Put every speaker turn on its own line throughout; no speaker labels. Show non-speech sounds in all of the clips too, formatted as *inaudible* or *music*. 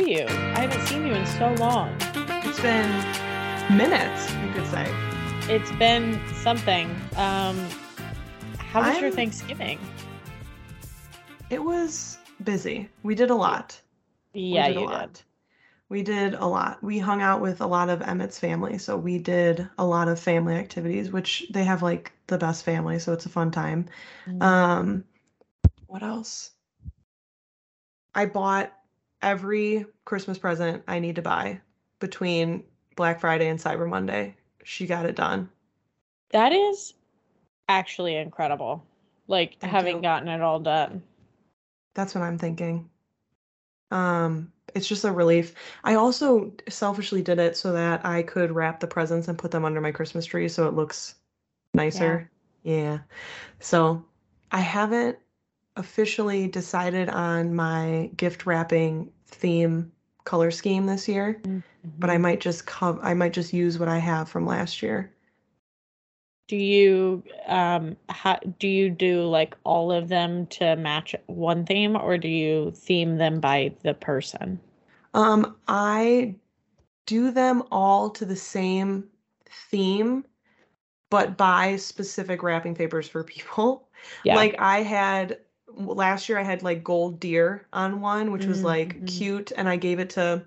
are you? I haven't seen you in so long.
It's been minutes, you could say.
It's been something. Um, how was your
I'm-
Thanksgiving?
It was busy. We did a lot. We
Yeah,
did a lot.
did.
We did a lot. We hung out with a lot of Emmett's family, so we did a lot of family activities, which they have like the best family, so it's a fun time.
Mm.
Um, what else? I bought every Christmas present I need to buy between Black Friday and Cyber Monday. She got it done.
That is actually incredible. Like
Thank
having
you.
gotten it all done.
That's what I'm thinking. Um, it's just a relief. I also selfishly did it so that I could wrap the presents and put them under my Christmas tree so it looks nicer. Yeah. So I haven't officially decided on my gift wrapping theme color scheme this year, but I
Mhm.
might just co- I might just use what I have from last year.
Do you um how do you do like all of them to match one theme or do you theme them by the person?
Um, I do them all to the same theme, but buy specific wrapping papers for people.
Yeah.
Like I had last year I had like gold deer on one, which was mm, like
mm-hmm.
cute, and I gave it to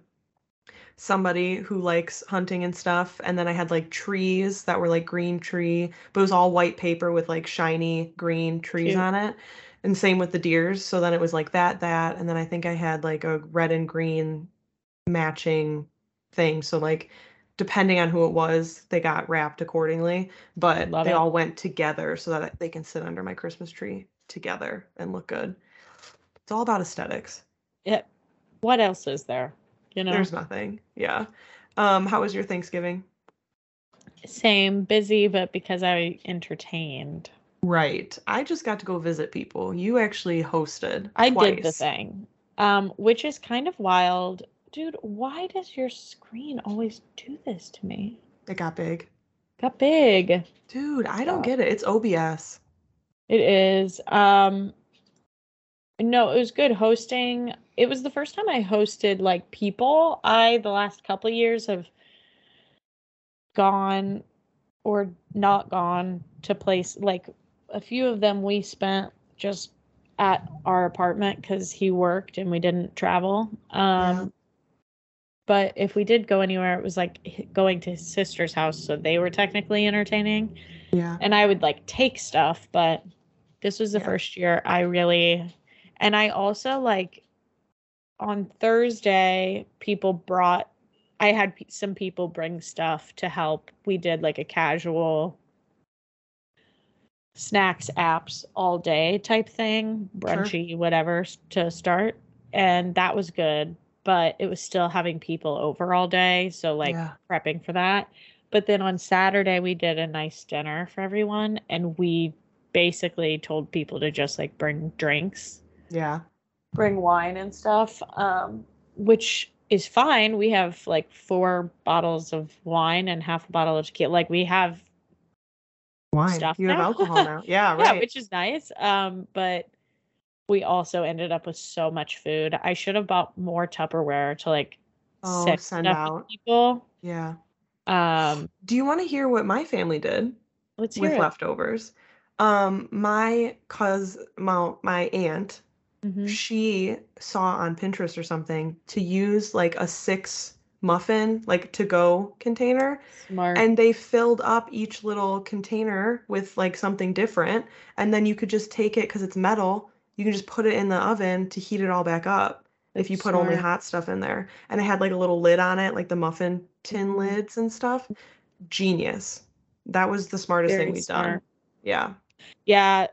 somebody who likes hunting and stuff. And then I had like trees that were like green tree, but it was all white paper with like shiny green trees
Cute.
on it. And same with the deers. So then it was like that, that, and then I think I had like a red and green matching thing. So like depending on who it was, they got wrapped accordingly. But
Love
they
it.
all went together so that they can sit under my Christmas tree together and look good. It's all about aesthetics.
Yeah. What else is there? You know,
There's nothing. Yeah. Um, how was your Thanksgiving?
same, busy, but because I entertained.
Right. I just got to go visit people. You actually hosted
I did the thing. Um, which is kind of wild. Dude, why does your screen always do this to me?
It got big.
Got big.
Dude, I don't get it. It's OBS.
It is. Um no, it was good hosting. It was the first time I hosted like people. I the last couple years have gone or not gone to place like a few of them we spent just at our apartment cuz he worked and we didn't travel. Um. But if we did go anywhere it was like going to his sister's house so they were technically entertaining
Yeah.
and I would like take stuff, but this was the
Yeah.
first year I really and I also like on Thursday people brought I had pe- some people bring stuff to help. We did like a casual snacks apps all day type thing, brunchy whatever to start and that was good, but it was still having people over all day, so like
Yeah.
prepping for that. But then on Saturday we did a nice dinner for everyone and we basically told people to just like bring drinks,
Yeah.
bring wine and stuff. Um which is fine. We have like four bottles of wine and half a bottle of tequila. Like we have
Wine.
Stuff
you have alcohol now. *laughs* Yeah,
yeah,
right.
which is nice. Um but we also ended up with so much food. I should have bought more Tupperware to like
Oh,
send
send out.
people.
Yeah.
Um
Do you want to hear what my family did
let's
with
it.
leftovers? Um, my cuz my, my aunt
Mhm.
she saw on Pinterest or something to use like a six muffin like to go container
Smart.
and they filled up each little container with like something different and then you could just take it because it's metal you can just put it in the oven to heat it all back up if you put only hot stuff in there. And it had like a little lid on it like the muffin tin
Mhm.
lids and stuff. Genius. That was the smartest
Very
thing we've done. yeah.
Yeah,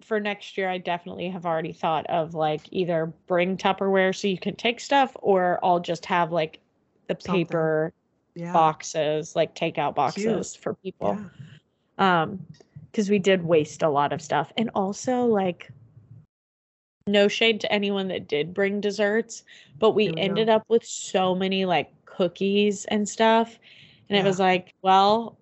for next year, I definitely have already thought of like either bring Tupperware so you can take stuff, or I'll just have like the
Something.
paper
yeah.
boxes, like takeout boxes for people.
yeah.
Um, because we did waste a lot of stuff, and also like, no shade to anyone that did bring desserts, but we
Here we go.
ended up with so many like cookies and stuff, and it was like, well.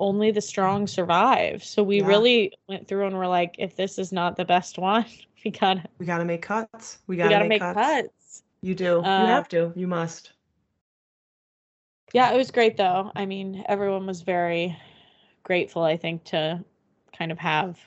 Only the strong survive. So we
Yeah.
really went through and were like, if this is not the best one, *laughs* we gotta
we gotta make cuts we
we
gotta,
gotta
make,
make
cuts.
cuts.
You do.
Uh,
you have to. You must.
Yeah, it was great though. I mean, everyone was very grateful, I think, to kind of have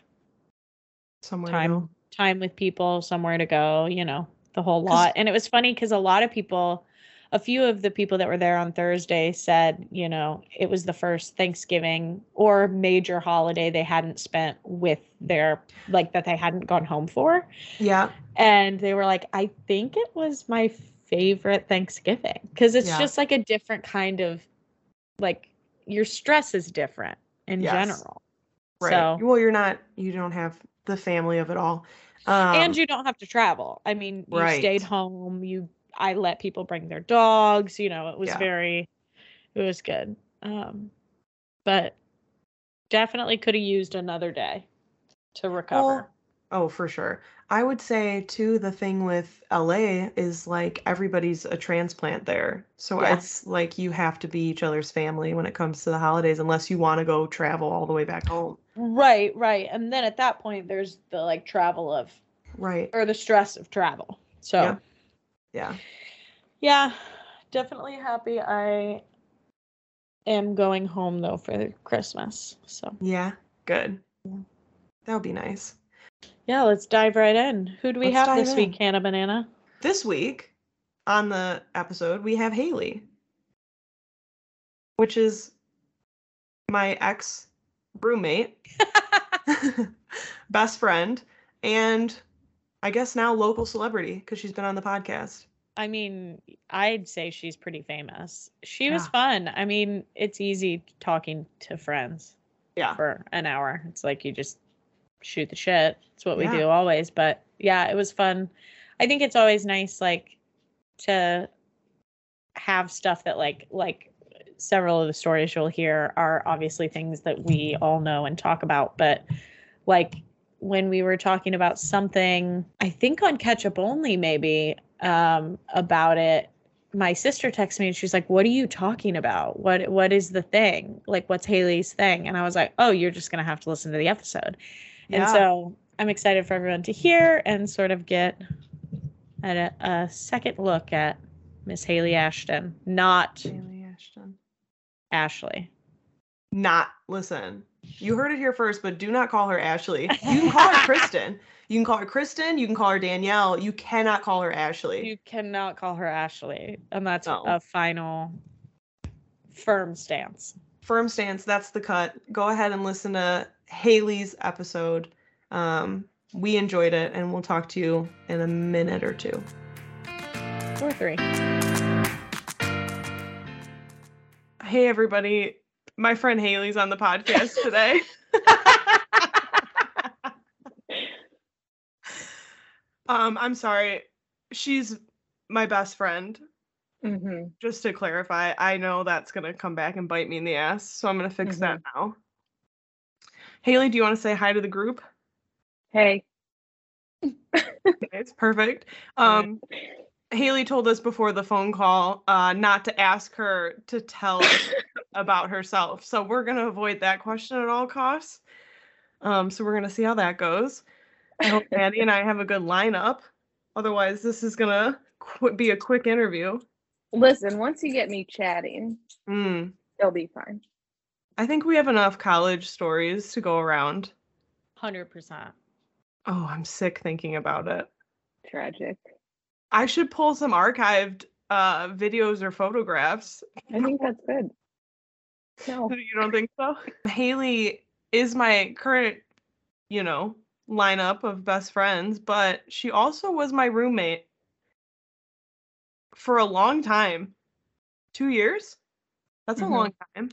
Somewhere.
time
Time.
Time with people, somewhere to go, you know, the whole lot. And it was funny because a lot of people, a few of the people that were there on Thursday said, you know, it was the first Thanksgiving or major holiday they hadn't spent with their like that they hadn't gone home for.
Yeah.
And they were like, I think it was my favorite Thanksgiving because it's
Yeah.
just like a different kind of like your stress is different in
Yes.
general.
Right.
So
Well, you're not. You don't have the family of it all. Um,
and you don't have to travel. I mean, you
Right.
stayed home. You I let people bring their dogs, you know, it was
Yeah.
very it was good. Um but definitely could have used another day to recover.
Well, oh, for sure. I would say too. The thing with LA is like everybody's a transplant there, so
Yeah.
it's like you have to be each other's family when it comes to the holidays, unless you want to go travel all the way back home.
right, right. And then at that point there's the like travel of
Right.
or the stress of travel. So
Yeah. Yeah.
yeah, definitely happy I am going home though for Christmas. So
Yeah. Good.
Yeah.
That would be nice.
Yeah, let's dive right in. Who do we
Let's
have this
dive
week. Hannah Banana?
This week on the episode, we have Haley, which is my ex roommate, *laughs* *laughs* best friend, and I guess now local celebrity because she's been on the podcast.
I mean, I'd say she's pretty famous. She was fun. I mean, it's easy talking to friends
Yeah.
for an hour. It's like you just shoot the shit. It's what we
Yeah.
do always. But yeah, it was fun. I think it's always nice, like, to have stuff that, like, like several of the stories you'll hear are obviously things that we all know and talk about. But like when we were talking about something, I think on Ketchup Only, maybe um, about it. My sister texted me and she's like, "What are you talking about? What what is the thing? Like, what's Haley's thing?" And I was like, "Oh, you're just gonna have to listen to the episode." And
Yeah.
so I'm excited for everyone to hear and sort of get at a, a second look at Miss Haley Ashton, not
Haley Ashton.
Ashley.
Not listen. You heard it here first, but do not call her Ashley. You can call her *laughs* Kristen. You can call her Kristen. You can call her Danielle. You cannot call her Ashley.
You cannot call her Ashley, and that's
No.
a final firm stance.
firm stance that's the cut go ahead and listen to haley's episode. Um, we enjoyed it and we'll talk to you in a minute or two.
Or three.
hey everybody. My friend haley's on the podcast *laughs* today. Um i'm sorry. She's my best friend.
Mm-hmm.
just to clarify i know that's going to come back and bite me in the ass so i'm going to fix that now haley do you want to say hi to the group
Hey.
It's perfect. Um, Haley told us before the phone call uh, not to ask her to tell us *laughs* about herself. So we're going to avoid that question at all costs. Um, so we're going to see how that goes. I hope *laughs* Maddie and I have a good lineup. Otherwise, this is going to qu- be a quick interview.
Listen, once you get me chatting,
Mm,
it'll be fine.
I think we have enough college stories to go around.
Hundred percent.
Oh, I'm sick thinking about it.
Tragic.
I should pull some archived uh, videos or photographs
I think that's good. No. *laughs*
You don't think so? Haley is my current, you know, lineup of best friends, but she also was my roommate for a long time. Two years? That's
Mhm.
a long time.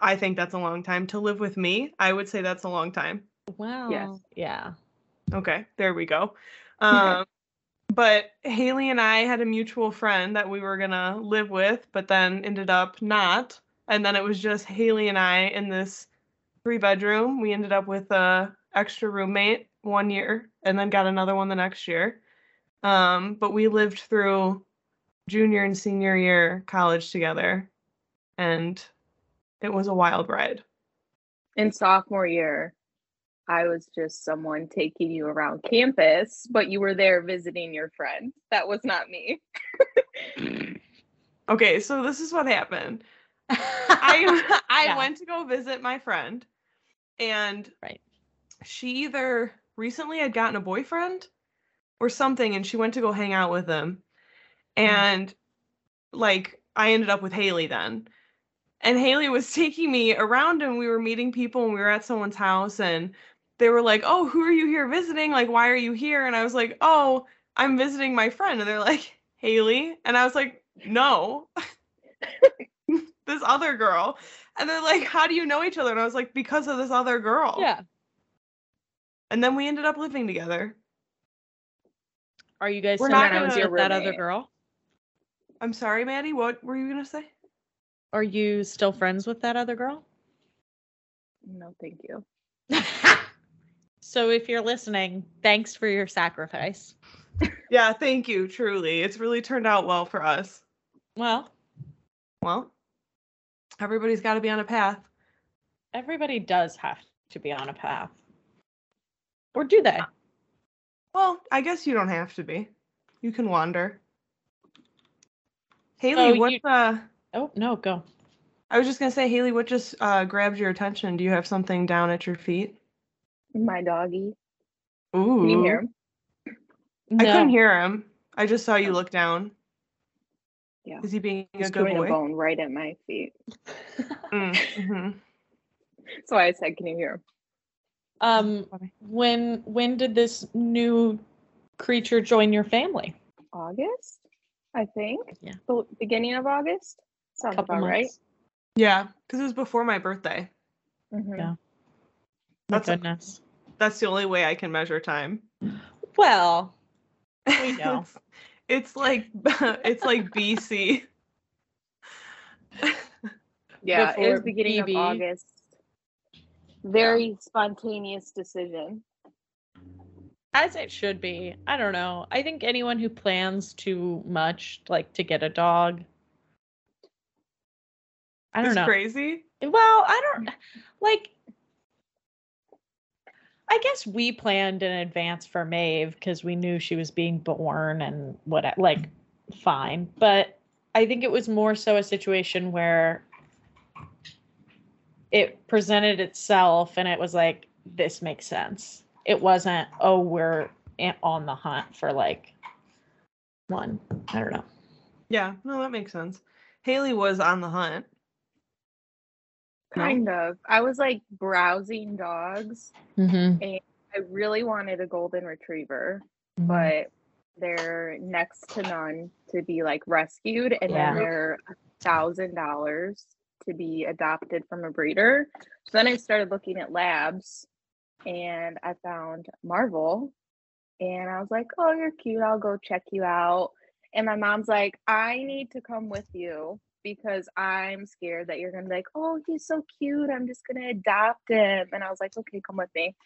I think that's a long time. To live with me, I would say that's a long time.
Wow. Yes. Yeah.
Okay, there we go. *laughs* Um, but Haley and I had a mutual friend that we were gonna live with, but then ended up not. And then it was just Haley and I in this three bedroom. We ended up with a extra roommate one year, and then got another one the next year. Um, but we lived through junior and senior year college together, and it was a wild ride.
In sophomore year, I was just someone taking you around campus, but you were there visiting your friend. That was not me. *laughs*
Okay, so this is what happened. I *laughs* *laughs* I
Yeah.
went to go visit my friend, and
Right.
she either recently had gotten a boyfriend or something, and she went to go hang out with him, mm. and like I ended up with Haley then, and Haley was taking me around, and we were meeting people, and we were at someone's house, and they were like, "Oh, who are you here visiting? Like, why are you here?" And I was like, "Oh, I'm visiting my friend," and they're like, *laughs* "Haley," and I was like, "No." *laughs* this other girl. And they're like, How do you know each other? And I was like, Because of this other girl.
yeah.
And then we ended up living together.
Are you guys
We're
still
not
friends
gonna-
with that other girl?
I'm sorry, Maddie. What were you gonna say?
Are you still friends with that other girl?
No, thank you. *laughs*
so if you're listening, thanks for your sacrifice. *laughs*
Yeah, thank you. Truly. It's really turned out well for us.
Well,
Well, everybody's got to be on a path.
everybody does have to be on a path. Or do they?
Well, I guess you don't have to be. You can wander. Haley,
So
what
you-
uh
Oh, no, go.
I was just gonna say, Haley, what just uh grabbed your attention? Do you have something down at your feet?
My doggy.
Ooh.
Can you hear him?
I
No.
couldn't hear him. I just saw you look down.
Yeah.
Is he being a
He's
good
chewing
boy?
a bone right at my feet. *laughs*
Mm, mhm.
That's why I said, "Can you hear him?"
um when when did this new creature join your family?
August, I think.
Yeah.
The beginning of August. Sounds
Couple
about right.
months.
Yeah, because it was before my birthday.
Mhm.
Yeah. My
That's a-
goodness.
That's the only way I can measure time.
Well, *laughs* We know.
it's, it's like *laughs* it's like BC. *laughs*
Yeah, it was beginning
BB.
of August. Very spontaneous decision.
as it should be. I don't know. I think anyone who plans too much, like to get a dog, I don't
it's
know.
crazy.
Well, I don't like. I guess we planned in advance for Maeve because we knew she was being born and what, like, fine. But I think it was more so a situation where it presented itself and it was like, this makes sense. It wasn't, oh, we're on the hunt for like one. I don't know.
Yeah, no, that makes sense. Haley was on the hunt. No?
Kind of. I was like browsing dogs.
Mm-hmm.
I really wanted a golden retriever, but they're next to none to be like rescued, and
Yeah.
then they're a thousand dollars to be adopted from a breeder. So then I started looking at labs, and I found Marvel, and I was like, "Oh, you're cute. I'll go check you out." And my mom's like, "I need to come with you." Because I'm scared that you're gonna be like, oh, he's so cute. I'm just gonna adopt him. And I was like, okay, come with me. *laughs*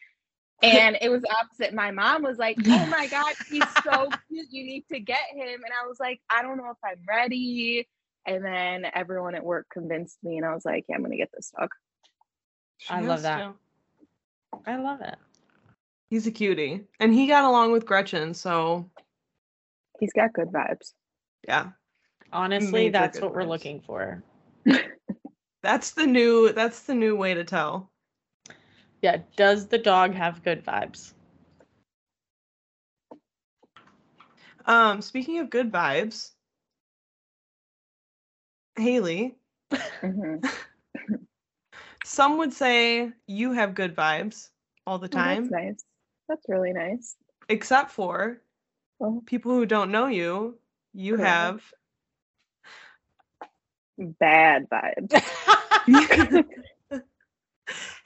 And it was opposite. My mom was like, Oh my God, he's so *laughs* cute. You need to get him. And I was like, I don't know if I'm ready. And then everyone at work convinced me, and I was like, Yeah, I'm going to get this dog.
I love that.
to.
I love it.
He's a cutie, and he got along with Gretchen, so
He's got good vibes.
yeah,
Honestly,
Major
that's what we're looking for. *laughs*
that's the new that's the new way to tell.
Yeah, does the dog have good vibes?
Um, speaking of good vibes, Haley,
Mhm. *laughs*
some would say you have good vibes all the
Oh,
time,
that's nice. That's really nice.
except for
Oh,
people who don't know you. You
Correct.
have
bad vibes. *laughs*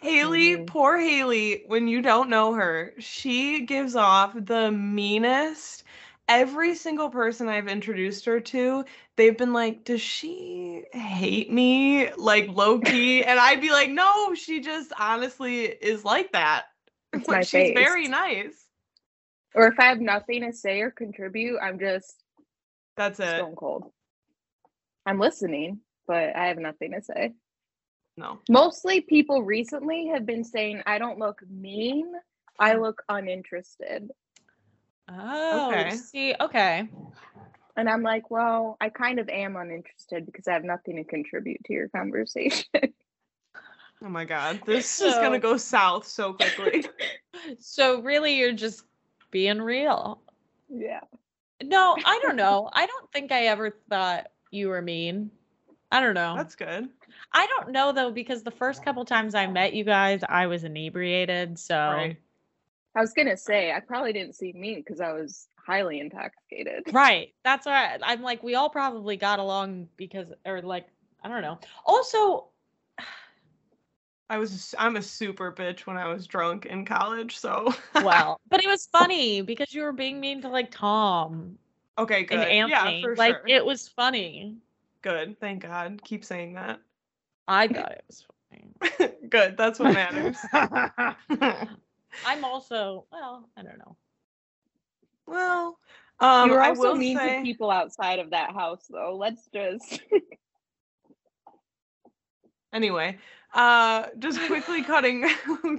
Haley,
Mhm.
poor Haley, when you don't know her, she gives off the meanest. Every single person I've introduced her to, they've been like, Does she hate me? Like low key. *laughs* and I'd be like, No, she just honestly is like that. *laughs*
It's
Like,
my
she's very nice.
Or if I have nothing to say or contribute, I'm just
That's it.
stone cold. I'm listening, but I have nothing to say.
No.
Mostly people recently have been saying I don't look mean, I look uninterested.
Oh,
Okay.
see, okay.
And I'm like, well, I kind of am uninterested because I have nothing to contribute to your conversation. *laughs*
Oh my god. This is gonna go south so quickly. *laughs*
So really, you're just being real.
yeah.
No, I don't know. I don't think I ever thought you were mean. I don't know.
That's good.
I don't know though because the first couple times I met you guys, I was inebriated. So
Right.
I was gonna say I probably didn't seem mean because I was highly intoxicated. *laughs*
Right. That's why I'm like, we all probably got along because, or like, I don't know. Also,
I was I'm a super bitch when I was drunk in college, so *laughs*
well, but it was funny because you were being mean to like Tom
okay, good.
and Anthony.
Yeah, for
like,
sure.
it was funny.
good. Thank God. Keep saying that.
I thought it was funny. *laughs*
good. That's what matters. *laughs*
I'm also, well, I don't know.
well, um,
you were
I
also
will
mean
say,
to people outside of that house, though. Let's just. *laughs*
anyway, uh, just quickly cutting,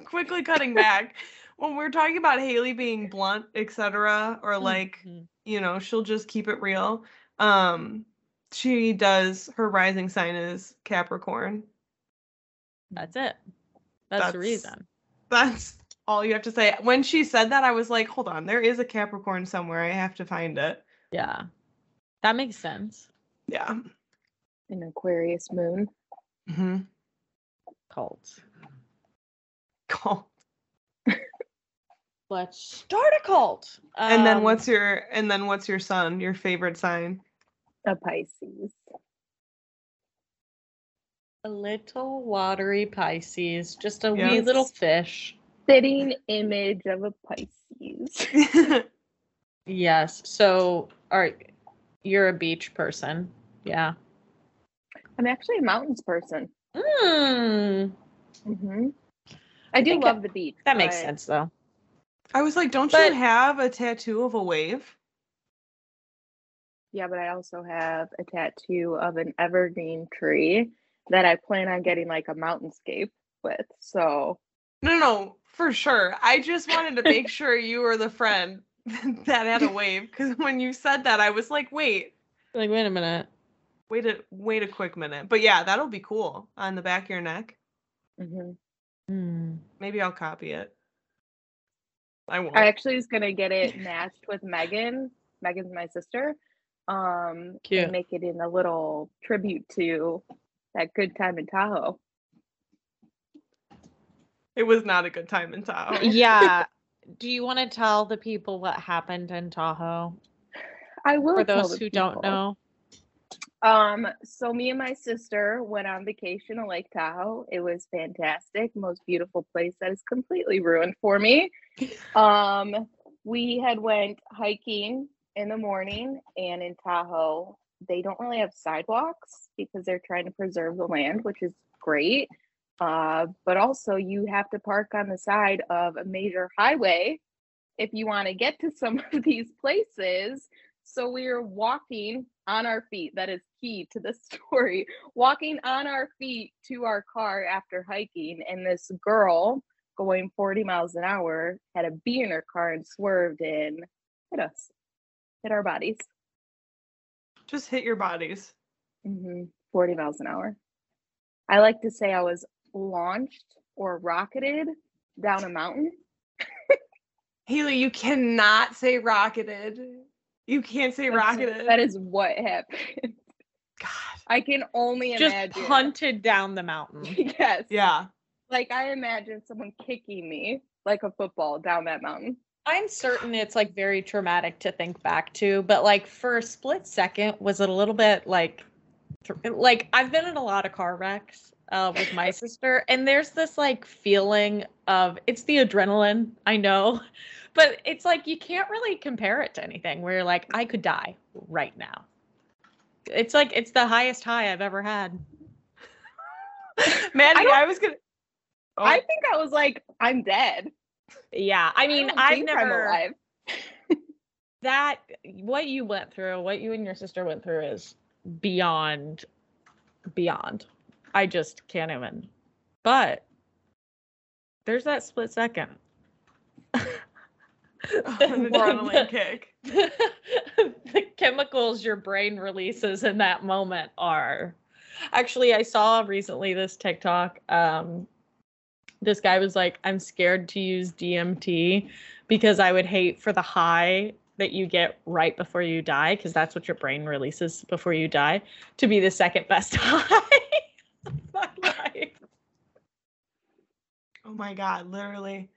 quickly cutting back. When we're talking about Haley being blunt, etc., or like
Mhm.
You know she'll just keep it real. Um, she does. Her rising sign is Capricorn.
that's it. That's, the reason.
That's all you have to say. When she said that, I was like, hold on, there is a Capricorn somewhere. I have to find it.
Yeah. That makes sense.
Yeah.
An Aquarius moon.
mm-hmm
Cults.
Cool.
Let's start a cult.
And then
Um,
what's your and then what's your son? Your favorite sign?
A Pisces.
a little watery Pisces, just a wee little fish.
Sitting image of a Pisces. *laughs*
Yes. So, all right, you're a beach person. Yeah.
I'm actually a mountains person.
Mm,
hmm I do
think
love the beach.
that makes sense, though.
I was like, don't
But-
you have a tattoo of a wave?
Yeah, but I also have a tattoo of an evergreen tree that I plan on getting like a mountainscape with. So
No, no, no, for sure. I just wanted to make sure you were the friend *laughs* that had a *laughs* wave because when you said that, I was like, wait,
Like, wait a minute.
wait a wait a quick minute. But yeah, that'll be cool on the back of your neck.
mhm.
Hmm.
Maybe I'll copy it. I won't.
I actually was gonna get it matched with Megan. Megan's my sister. Um,
Cute.
and make it in a little tribute to that good time in Tahoe.
it was not a good time in Tahoe. *laughs*
Yeah. *laughs* Do you want to tell the people what happened in Tahoe
I will
for
tell
those
the
who don't know?
Um, so me and my sister went on vacation to Lake Tahoe. It was fantastic, most beautiful place that is completely ruined for me. *laughs* Um, we had went hiking in the morning, and in Tahoe, they don't really have sidewalks because they're trying to preserve the land, which is great. Uh, but also you have to park on the side of a major highway if you want to get to *laughs* some of these places. So we were walking on our feet. That is key to the *laughs* story. Walking on our feet to our car after hiking, and this girl going 40 miles an hour had a bee in her car and swerved and hit us, hit our bodies.
Just hit your bodies.
hmm 40 miles an hour. I like to say I was launched or rocketed down a mountain. *laughs*
Haley, you cannot say rocketed. You can't say
That's-
rocketed.
That is what happened.
God.
I can only
Just
imagine.
punted down the mountain. *laughs*
yes.
Yeah.
Like I imagine someone kicking me like a football down that mountain.
I'm certain it's like very traumatic to think back to, but like for a split second, was it a little bit like, th- like I've been in a lot of car wrecks uh, with my sister, and there's this like feeling of it's the adrenaline, I know, *laughs* but it's like you can't really compare it to anything where you're like, I could die right now. It's like it's the highest high I've ever had. *laughs*
Maddie,
don't-
I, was gonna Oh,
I think I was like, I'm dead.
Yeah, I mean,
think I'm
never.
alive. *laughs*
that what you went through, what you and your sister went through is beyond beyond. I just can't even. But there's that split second. *laughs*
Adrenaline *laughs* kick. *laughs*
the chemicals your brain releases in that moment are actually i saw recently this tiktok um this guy was like i'm scared to use dmt because i would hate for the high that you get right before you die because that's what your brain releases before you die to be the second best high of my life
Oh my god, literally.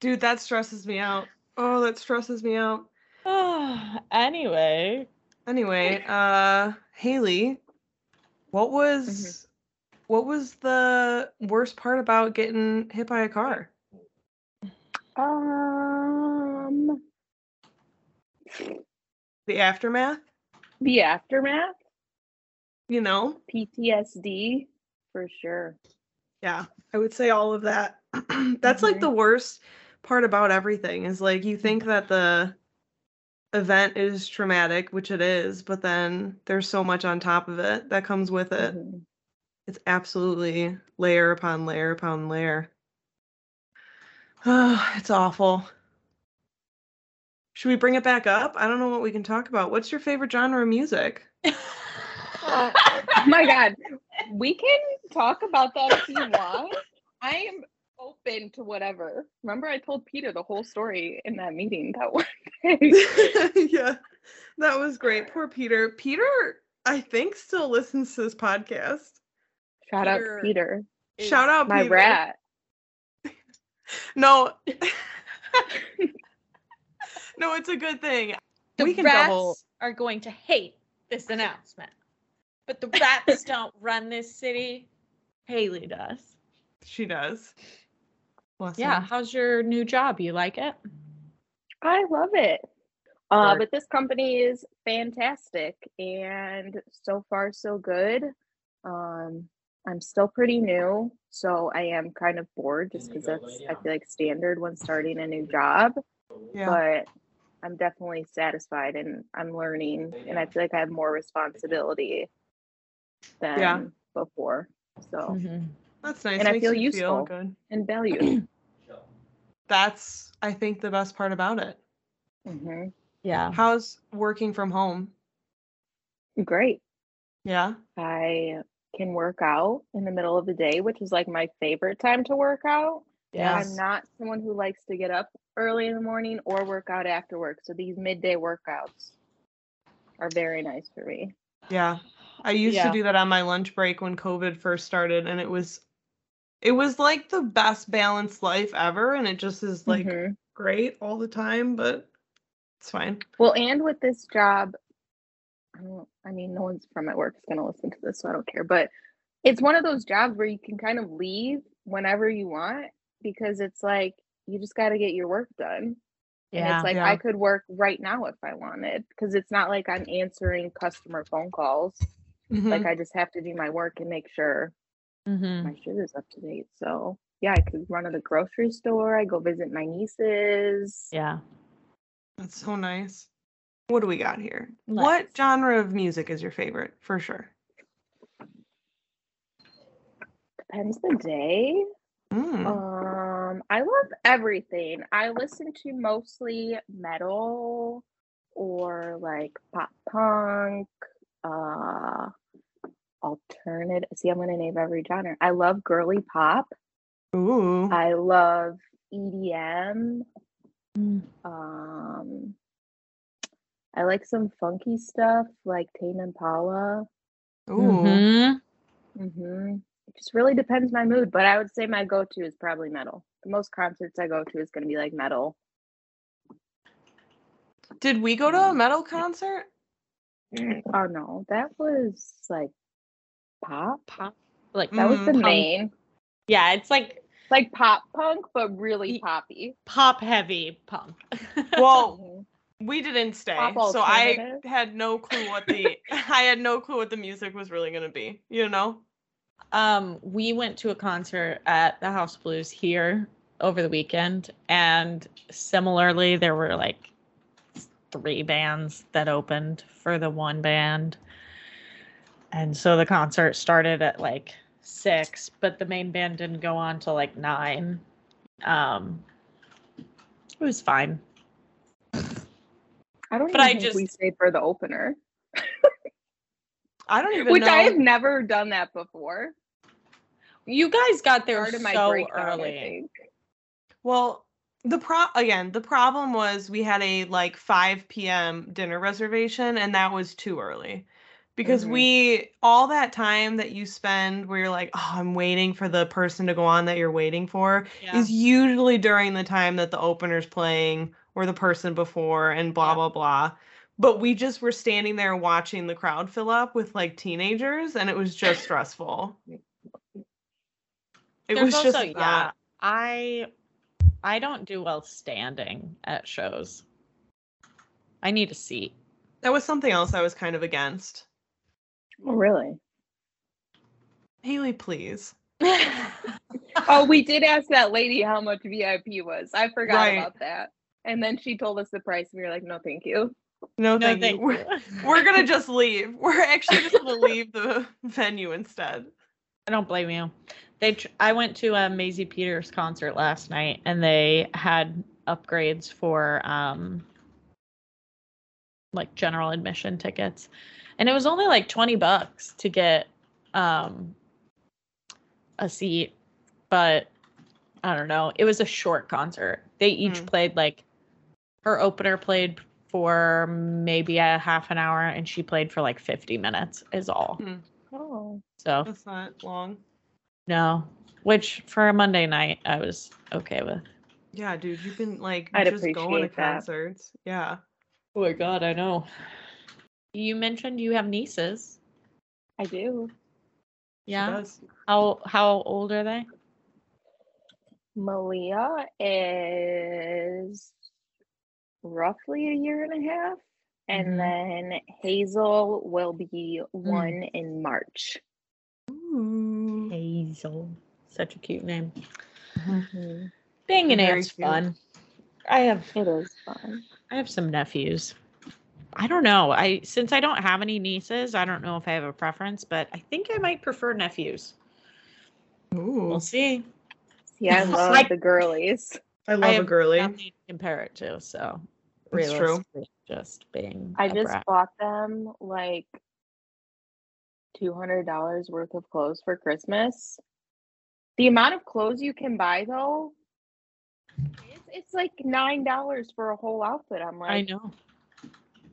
Dude, that stresses me out. Oh, that stresses me out. *sighs*
anyway
Anyway, uh Haley, what was what was the worst part about getting hit by a car?
Um,
The aftermath?
the aftermath,
You know?
PTSD for sure.
Yeah, I would say all of that. *clears throat* That's like the worst part about everything is like you think that the event is traumatic, which it is, but then there's so much on top of it that comes with it.
Mhm.
It's absolutely layer upon layer upon layer. Oh, *sighs* it's awful. Should we bring it back up? I don't know what we can talk about. What's your favorite genre of music? *laughs*
Oh my god, we can talk about that if you want. I am open to whatever. Remember, I told Peter the whole story in that meeting that one *laughs* day.
yeah, that was great. Poor Peter. Peter, I think, still listens to this podcast.
Shout
Peter
out Peter,
Shout out,
my
Peter.
rat. *laughs*
No, *laughs* no, it's a good thing.
the
we can
rats
double.
are going to hate this announcement but the rats don't run this city haley does
She does. Bless
yeah how's your new job you like it
I love it. Uh, but this company is fantastic and so far so good. Um, I'm still pretty new, so I am kind of bored just because that's I feel like standard when starting a new job.
Yeah.
But I'm definitely satisfied and I'm learning and I feel like I have more responsibility than
Yeah.
before. So
Mm-hmm.
That's nice.
and I
Makes
feel
you feel
useful.
good.
and valued.
That's, I think, the best part about it.
hmm
yeah
How's working from home?
Great.
Yeah.
I can work out in the middle of the day, which is like my favorite time to work out.
Yeah.
I'm not someone who likes to get up early in the morning or work out after work. So these midday workouts are very nice for me.
Yeah. I used
Yeah.
to do that on my lunch break when COVID first started and it was it was like the best balanced life ever and it just is like
Mhm.
great all the time, but it's fine.
Well, and with this job, I don't I mean no one's from my work is gonna listen to this, so I don't care. But it's one of those jobs where you can kind of leave whenever you want because it's like you just gotta get your work done. And
yeah
it's like
Yeah.
I could work right now if I wanted because it's not like I'm answering customer phone calls. Like
Mhm.
I just have to do my work and make sure
mm-hmm.
my shit is up to date. So yeah, I could run to the grocery store. I go visit my nieces.
yeah
That's so nice. What do we got here?
Nice.
What genre of music is your favorite? For sure.
Depends the day.
Mm.
Um, I love everything. I listen to mostly metal or like pop punk, uh, alternative. See, I'm gonna name every genre. I love girly pop.
Ooh.
I love EDM.
Mm.
Um, I like some funky stuff like Tame Impala.
Ooh.
Mhm.
hmm It just really depends my mood, but I would say my go-to is probably metal. The most concerts I go to is going to be like metal.
Did we go to a metal concert?
Oh no, that was like pop.
pop like
That was
Mm,
the
punk.
main,
yeah it's like
like pop punk, but really poppy.
pop heavy punk *laughs*
Well,
Mhm.
we didn't stay, so I had no clue what the *laughs* I had no clue what the music was really gonna be. You know?
um we went to a concert at the house blues here over the weekend and similarly there were like three bands that opened for the one band and so the concert started at like six, but the main band didn't go on till like nine. Um, it was fine.
I don't
But
even
I
think we stayed for the opener,
I don't even
which
know.
I have never done that before.
You guys got there
Part of my
so
breakdown,
early.
Well, the pro again, the problem was we had a like 5 p.m. dinner reservation and that was too early. Because
Mhm.
we all that time that you spend where you're like, "Oh, I'm waiting for the person to go on that you're waiting for,"
Yeah.
is usually during the time that the opener's playing or the person before and blah
Yeah.
blah blah. But we just were standing there watching the crowd fill up with like teenagers and it was just stressful. It
There's
was
also
just
yeah.
not.
I I don't do well standing at shows. I need a seat.
That was something else I was kind of against.
Oh, really?
Haley, please. *laughs*
Oh, we did ask that lady how much VIP was. I forgot
Right.
about that. And then she told us the price, and we were like, "No, thank you."
No,
no,
thank,
thank
you. We're, *laughs* we're gonna just leave. We're actually just gonna *laughs* leave the venue instead.
I don't blame you. They tr- I went to a Maisie Peters concert last night and they had upgrades for um like general admission tickets. And it was only like 20 bucks to get um a seat, but I don't know. It was a short concert. They each
Hmm.
played like her opener played for maybe a half an hour and she played for like 50 minutes is all.
Hmm.
Oh,
So
That's not long.
no, which for a Monday night I was okay with.
Yeah, dude, you've been like
I'd
just going to
that.
concerts. Yeah.
Oh my god, I know. You mentioned you have nieces.
I do.
she
Yeah.
does.
How how old are they?
Malia is roughly a year and a half, and
Mhm.
then Hazel will be one in March.
Ooh.
Hazel. Such a cute name.
Mhm.
Being an
Very
aunt's
cute.
fun. I have
It is fun.
I have some nephews. I don't know. I since I don't have any nieces, I don't know if I have a preference, but I think I might prefer nephews.
Ooh.
We'll see.
Yeah, I *laughs* love
Like-
the girlies.
I love
I
a
have
girly.
nothing to compare it to, so
That's true.
just being
I
a
just
brat.
bought them like two hundred dollars worth of clothes for Christmas. The amount of clothes you can buy though, it's, it's like nine dollars for a whole outfit. I'm like,
I know.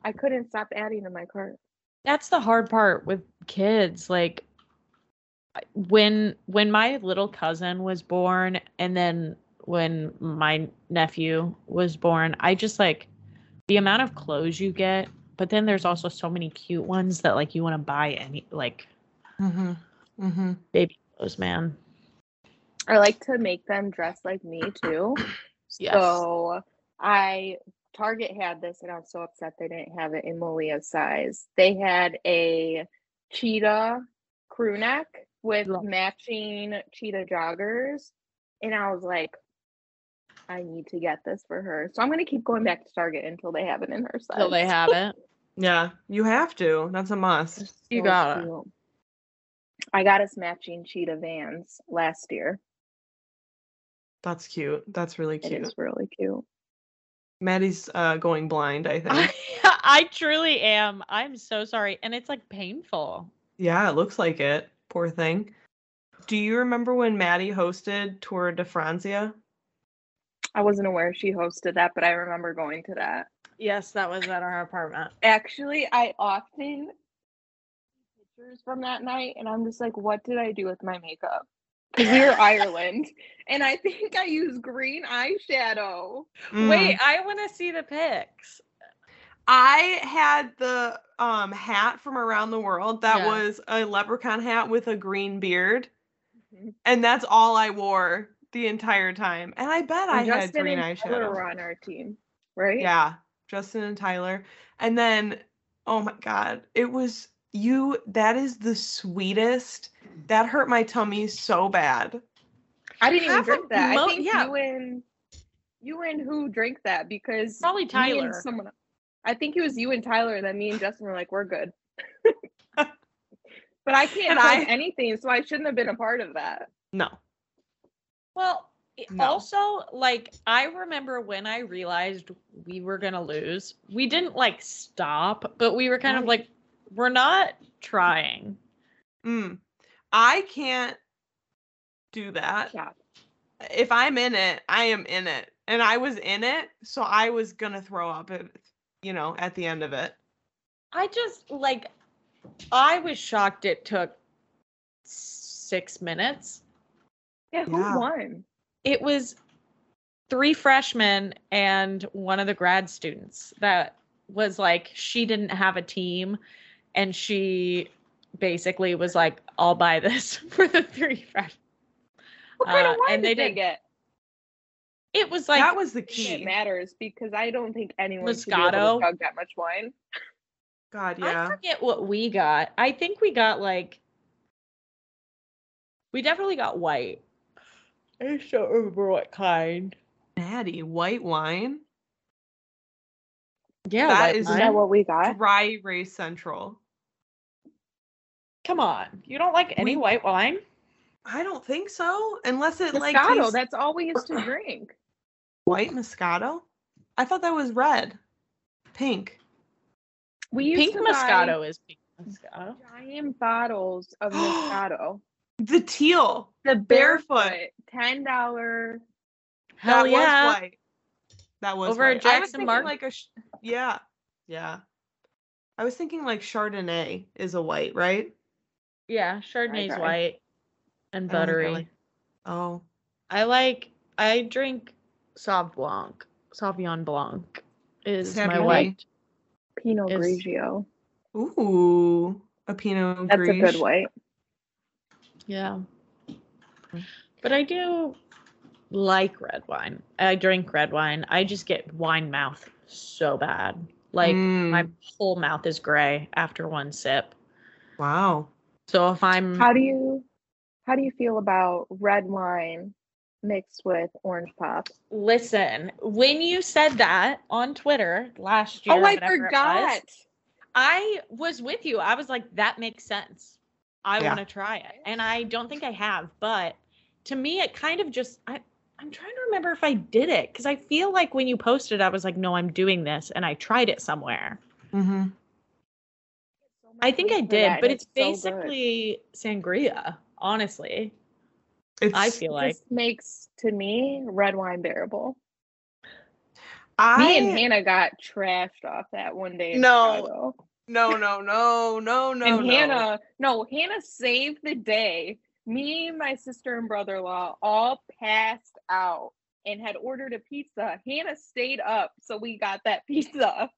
I couldn't stop adding to my cart.
that's the hard part with kids like when when my little cousin was born and then when my nephew was born i just like the amount of clothes you get but then there's also so many cute ones that like you want to buy any like
Mm-hmm. Mm-hmm.
baby clothes man
I like to make them dress like me too.
Yes.
So I Target had this and I was so upset they didn't have it in Malia's size. They had a cheetah crew neck with
Love.
matching cheetah joggers. And I was like, I need to get this for her. So I'm gonna keep going back to Target until they have it in her size.
till they have it *laughs*
Yeah, you have to. That's a must.
You gotta.
cute. I got us matching cheetah vans last year.
That's cute. That's really cute.
is really cute.
Maddie's uh, going blind, I *laughs* think.
I, I truly am i'm so sorry and it's like painful
yeah, it looks like it. Poor thing. Do you remember when Maddie hosted Tour de Franzia?
I wasn't aware she hosted that, but I remember going to that.
yes that was at our apartment
Actually, I often see pictures from that night, and I'm just like, what did I do with my makeup? Because we were Ireland, and I think I used green eyeshadow.
Mm.
Wait, I want to see the pics.
I had the um hat from around the world that
Yeah.
was a leprechaun hat with a green beard,
Mhm.
and that's all I wore the entire time. And I bet I
And
had green
and Tyler
eyeshadow.
were on our team, right?
Yeah, Justin and Tyler. And then, oh my God, it was you. That is the sweetest. That hurt my tummy so bad.
I didn't even
Half
drink that.
mo-
I think
yeah.
you and you and who drank that because
Probably
me and
Tyler.
someone. I think it was you and Tyler, and then me and Justin were like, "We're good." *laughs* But I can't
And
find
I-
anything, so I shouldn't have been a part of that.
No.
Well,
No.
also, like, I remember when I realized we were going to lose, we didn't like stop, but we were kind of like, we're not trying.
Mm. I can't do that.
Yeah.
If I'm in it, I am in it. And I was in it, so I was gonna throw up you know, at the end of it.
I just, like, I was shocked it took six minutes.
Yeah, who
Yeah.
won?
It was three freshmen and one of the grad students that was like, she didn't have a team and she basically was like, I'll buy this *laughs* for the three freshmen.
What kind
Uh,
of wine
and they
did they
didn't-
get?
It was like
that was the key.
It matters because I don't think anyone should be able
Moscato.
to that much wine.
God, yeah.
I forget what we got. I think we got like we definitely got white. I just don't remember what kind.
Natty white wine.
Yeah,
That
white
is-
Is that what we got?
Dry race central.
Come on, you don't like any
We-
white wine?
I don't think so. Unless it like
Moscato.
tastes
That's all we used to *laughs* drink.
white Moscato. I thought that was red. Pink.
We used
Pink
to buy
Moscato is pink Moscato.
giant bottles of *gasps* Moscato.
The teal.
The
Barefoot.
barefoot, ten dollar.
Hell
that
yeah!
was white. That was
Over at
white. I was
Jackson
thinking
Market?
like a sh- yeah, yeah. I was thinking like Chardonnay is a white, right?
Yeah, Chardonnay's
Okay.
white and
I don't I
buttery.
like- Oh,
I like. I drink Sauv Blanc. Sauvignon Blanc is my white.
Pinot
Is-
Grigio.
ooh, a Pinot
That's a good
Gris.
white.
Yeah. But I do like red wine. I drink red wine. I just get wine mouth so bad. Like my
Mm,
whole mouth is gray after one sip.
wow.
So if I'm
How do you how do you feel about red wine mixed with orange pop?
listen, when you said that on Twitter last year,
Oh, I
whatever it was,
forgot.
I was with you. I was like, that makes sense. I
Yeah.
want to try it. And I don't think I have, but to me, it kind of just, I, I'm trying to remember if I did it because I feel like when you posted, I was like, no, I'm doing this. And I tried it somewhere.
Mm-hmm.
I think I did, but
and
it's
so
basically sangria, honestly.
It's,
I feel like.
This makes to me red wine bearable.
I
Me and Hannah got trashed off that one day. In
No, no, no, no, no, no,
and
no.
Hannah, no, Hannah saved the day. Me, my sister, and brother in law all passed out and had ordered a pizza. Hannah stayed up, so we got that *laughs* pizza.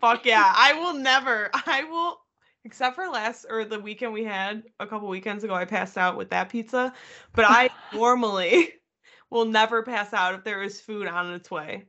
Fuck yeah. I will never, I will, except for last or the weekend we had a couple weekends ago, I passed out with that pizza. But I *laughs* normally *laughs* will never pass out if there is food on its way.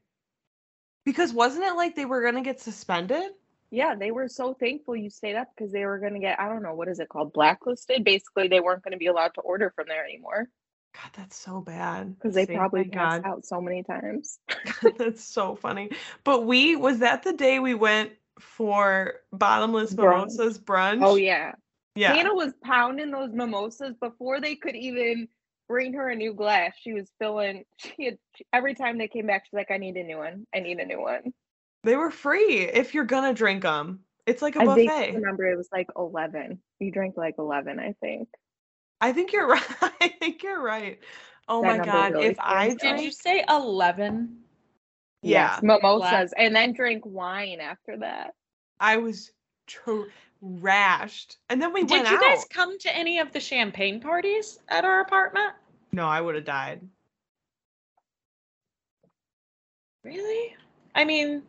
Because wasn't it like they were going to get suspended?
Yeah, they were so thankful you stayed up because they were going to get, I don't know, what is it called? Blacklisted. Basically, they weren't going to be allowed to order from there anymore
God, that's so bad.
because they probably passed
God.
out so many times. *laughs*
that's so funny. But we, was that the day we went for bottomless
Brunch.
mimosas brunch?
Oh, yeah.
Yeah.
Hannah was pounding those mimosas before they could even bring her a new glass. She was filling. She had every time they came back, she's like, "I need a new one. I need a new one."
They were free if you're going to drink them. It's like a
I
buffet.
think remember it was like eleven. You drank like eleven, I think.
I think you're *laughs* right. I think you're right. Oh
That
my god,
really
if I
stands out.
Did you say 11?
Yeah,
Yes, mimosas, and then drink wine after that.
I was trashed. And then we
Did
went
you
out.
guys come to any of the champagne parties at our apartment?
No, I would have died.
Really? I mean,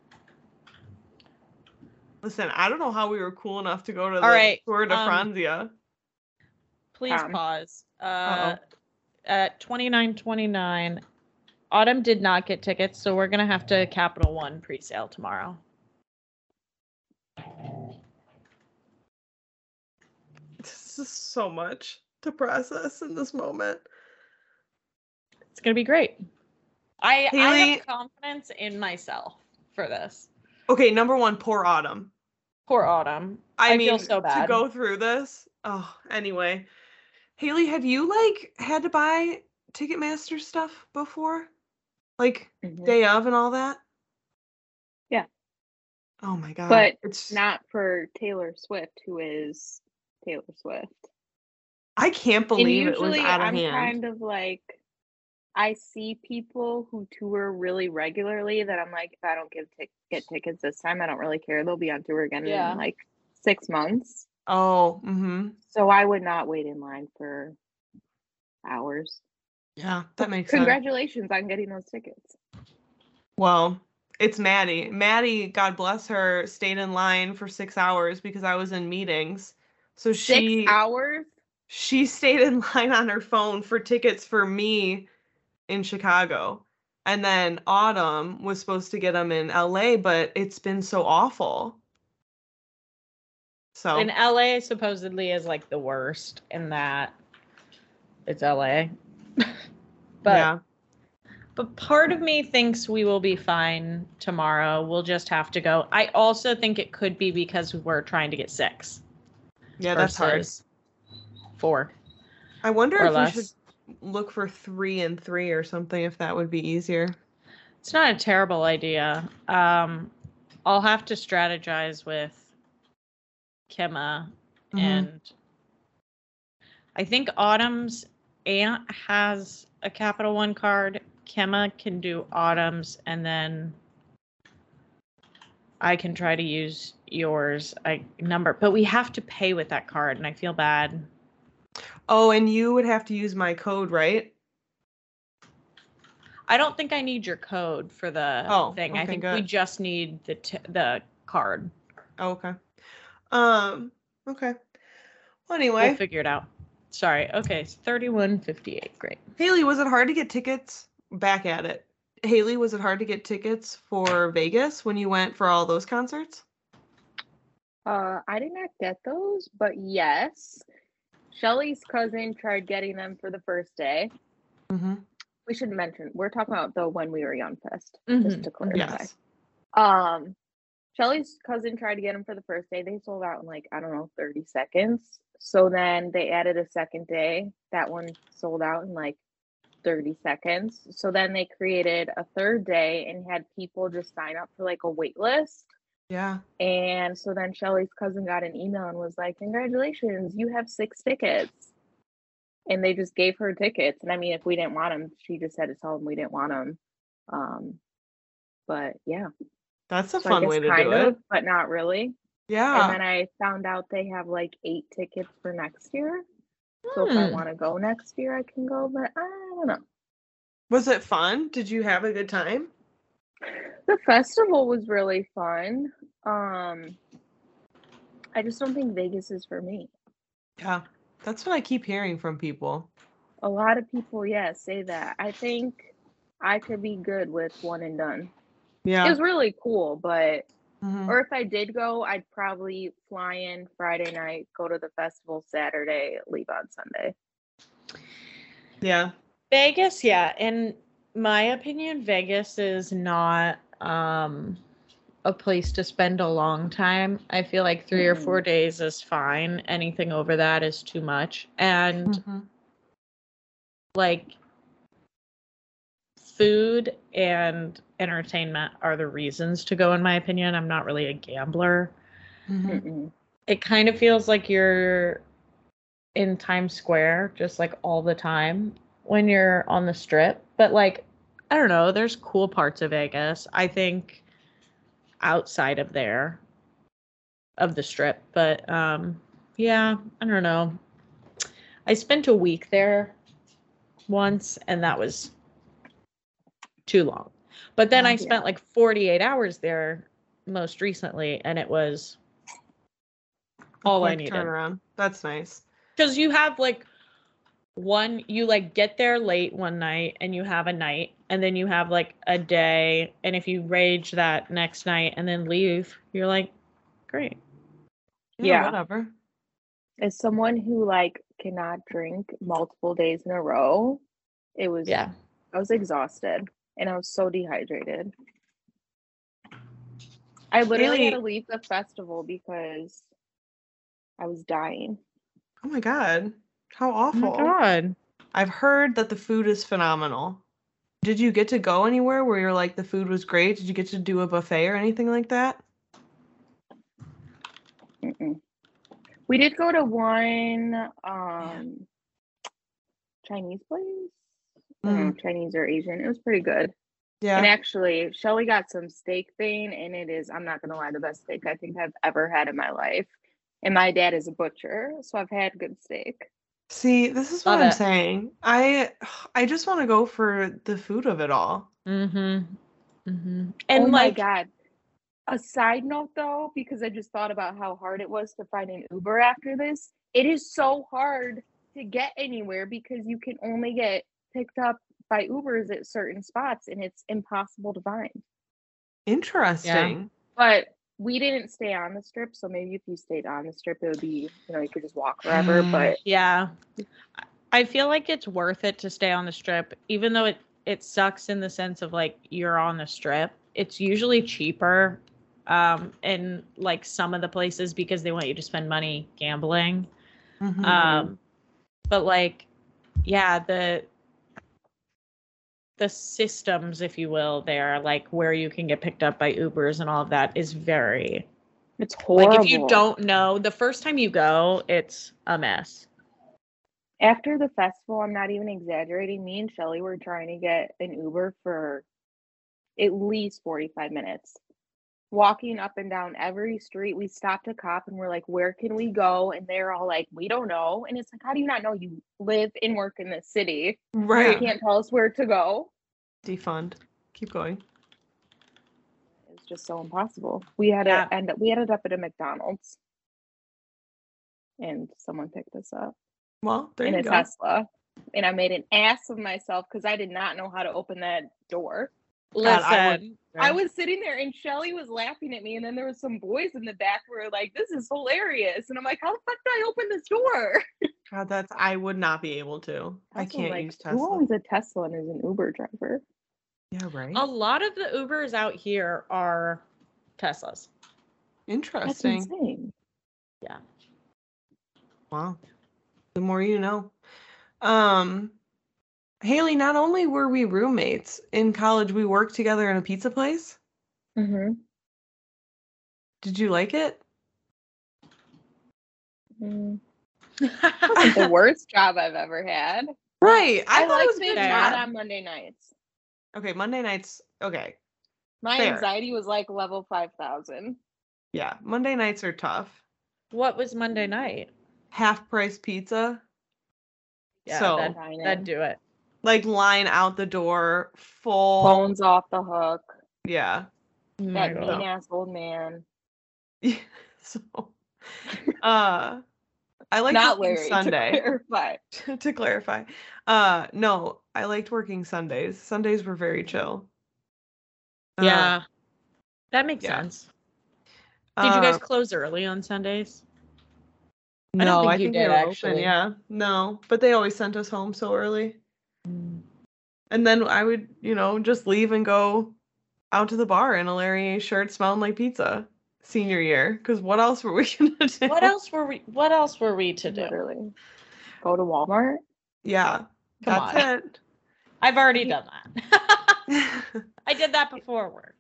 Listen, I don't know how we were cool enough to go to the
All right,
Tour de
um,
Franzia.
please
Um,
pause. Uh,
Uh-oh.
at 29.29, Autumn did not get tickets, so we're gonna have to Capital One pre-sale tomorrow.
This is so much to process in this moment.
It's gonna be great. I I have confidence in myself for this.
Okay, number one, poor Autumn.
Poor Autumn.
I,
I
mean,
feel so
to go through this. Oh, anyway. Haley, have you like had to buy Ticketmaster stuff before? Like
Mhm.
day of and all that?
Yeah.
Oh my god.
But
it's
Not for Taylor Swift, who is Taylor Swift.
I can't
And
believe it was
usually
out of
I'm
hand.
kind of like I see people who tour really regularly that I'm like, if I don't give tic- get tickets this time, I don't really care. They'll be on tour again
Yeah.
in like six months.
Oh, mm-hmm.
So I would not wait in line for hours.
Yeah, that makes sense.
Congratulations on getting those tickets.
Well, it's Maddie. Maddie, God bless her, stayed in line for six hours because I was in meetings. So
Six
she
hours?
she stayed in *laughs* line on her phone for tickets for me in Chicago. And then Autumn was supposed to get them in LA, but it's been so awful. So
And LA supposedly is like the worst in that it's LA. *laughs* but
yeah.
but part of me thinks we will be fine tomorrow. We'll just have to go. I also think it could be because we're trying to get six.
Yeah, that's hard.
Four.
I wonder if
less.
we should look for three and three or something if that would be easier.
It's not a terrible idea. Um, I'll have to strategize with Kemma
Mhm.
and I think Autumn's aunt has a Capital One card. Kemma can do Autumn's and then I can try to use yours I number but we have to pay with that card and I feel bad.
Oh, and you would have to use my code, right?
I don't think I need your code for the
Oh,
thing. I
okay,
think we just need the t- the card.
Oh, okay. Um, okay. Well, anyway,
We'll figure it out. Sorry. Okay, it's thirty-one fifty-eight. Great.
Haley, was it hard to get tickets? Back at it. Haley, was it hard to get tickets for Vegas when you went for all those concerts?
Uh, I did not get those, but yes. Shelly's cousin tried getting them for the first day.
Mm-hmm.
We should mention we're talking about the when we were young fest,
Mhm,
just to clarify.
Yes.
Um, Shelly's cousin tried to get them for the first day. They sold out in like, I don't know, 30 seconds. So then they added a second day. That one sold out in like 30 seconds. So then they created a third day and had people just sign up for like a wait list.
Yeah.
And so then Shelly's cousin got an email and was like, Congratulations, you have six tickets. And they just gave her tickets. And I mean, if we didn't want them, she just had to tell them we didn't want them. Um, but yeah,
That's a
so
fun way to
kind
do
of,
it.
but not really.
Yeah.
And then I found out they have like eight tickets for next year. So if I
Hmm.
want to go next year, I can go, but I don't know.
was it fun? Did you have a good time?
The festival was really fun. Um, I just don't think Vegas is for me.
Yeah. That's what I keep hearing from people.
A lot of people, yeah, say that. I think I could be good with one and done.
Yeah.
It was really cool, but
Mhm.
or if I did go, I'd probably fly in Friday night, go to the festival Saturday, leave on Sunday.
Yeah.
Vegas, yeah. In my opinion, Vegas is not um a place to spend a long time. I feel like 3 or 4 days is fine. Anything over that is too much. And
Mhm.
like food and entertainment are the reasons to go in my opinion. I'm not really a gambler.
Mhm.
Mm-mm.
It kind of feels like you're in Times Square just like all the time when you're on the strip. But like I don't know, there's cool parts of Vegas. I think outside of there of the strip, but um yeah, I don't know. I spent a week there once and that was too long. But then
Oh,
I
yeah.
spent like 48 hours there most recently and it was
A
all I
quick
needed.
Turnaround. That's nice.
because you have like one you like get there late one night and you have a night and then you have like a day and if you rage that next night and then leave you're like great
Yeah.
Whatever.
As someone who like cannot drink multiple days in a row, it was
yeah
I was exhausted and I was so dehydrated. I literally had to leave the festival because I was dying.
Oh my god. How
Oh
awful.
my god.
I've heard that the food is phenomenal. Did you get to go anywhere where you're like the food was great? Did you get to do a buffet or anything like that?
Mm-mm. We did go to one um Chinese place. I Chinese or Asian. It was pretty good.
Yeah.
And actually, Shelly got some steak thing, and it is, I'm not gonna lie, the best steak I think I've ever had in my life. And my dad is a butcher, so I've had good steak.
See, this is what
Love
I'm
it.
saying. I I just want to go for the food of it all.
Mm-hmm. Mm-hmm. And
oh my god. A side note though, because I just thought about how hard it was to find an Uber after this. It is so hard to get anywhere because you can only get picked up by Ubers at certain spots and it's impossible to find.
Interesting.
But we didn't stay on the strip, so maybe if you stayed on the strip, it would be, you know, you could just walk forever.
Mm.
But
Yeah. I feel like it's worth it to stay on the strip, even though it, it sucks in the sense of like you're on the strip. It's usually cheaper um, in like some of the places because they want you to spend money gambling.
Mhm.
Um, but like, yeah, the the systems, if you will, there, like where you can get picked up by Ubers and all of that is very
it's horrible.
like if you don't know the first time you go, it's a mess.
after the festival, I'm not even exaggerating. Me and Shelly were trying to get an Uber for at least 45 minutes. Walking up and down every street, we stopped a cop and we're like, Where can we go? And they're all like, We don't know. And it's like, How do you not know? You live and work in this city.
right.
You can't tell us where to go.
Defund. Keep going.
It's just so impossible. We had
Yeah.
to end up, we ended up at a McDonald's and someone picked us up.
Well, there
in
you
a
go.
Tesla. And I made an ass of myself because I did not know how to open that door.
God, I
Listen,
I was sitting there and Shelly was laughing at me, and then there was some boys in the back who were like, This is hilarious. And I'm like, How the fuck do I open this door? *laughs*
God, that's I would not be able to. I can't
like,
use
Who owns a Tesla and is an Uber driver?
Yeah, right.
a lot of the Ubers out here are Teslas.
Interesting.
insane.
Yeah.
Wow. The more you know. Um Haley, not only were we roommates in college, we worked together in a pizza place.
Mm-hmm.
Did you like it?
Mm. the worst job I've ever had.
Right. I,
I,
thought it was
liked it
good.
not on Monday nights.
Okay, Monday nights. Okay.
My
Fair.
anxiety was like level 5,000.
Yeah. Monday nights are tough.
what was Monday night?
Half price pizza.
Yeah,
So-
that,
Dining.
that'd do it.
Like line out the door, full
Phones off the hook.
Yeah.
Oh
That
God.
mean ass old man.
Yeah. *laughs* So uh I like
Not
working
Larry.
Sunday.
To clarify. *laughs*
to clarify. Uh no, I liked working Sundays. Sundays were very chill. Uh,
Yeah. That makes
yeah.
sense. Did you guys
uh,
close early on Sundays? I
No,
don't
I
think you
think
did,
they were open,
actually.
yeah. No, but they always sent us home so early. And then I would, you know, just leave and go out to the bar in a Larry shirt smelling like pizza senior year. Because what else were we *laughs* gonna do?
What else were we what else were we to do?
Literally. Go to Walmart.
Yeah,
Come
that's
I've already done that. *laughs* I did that before work.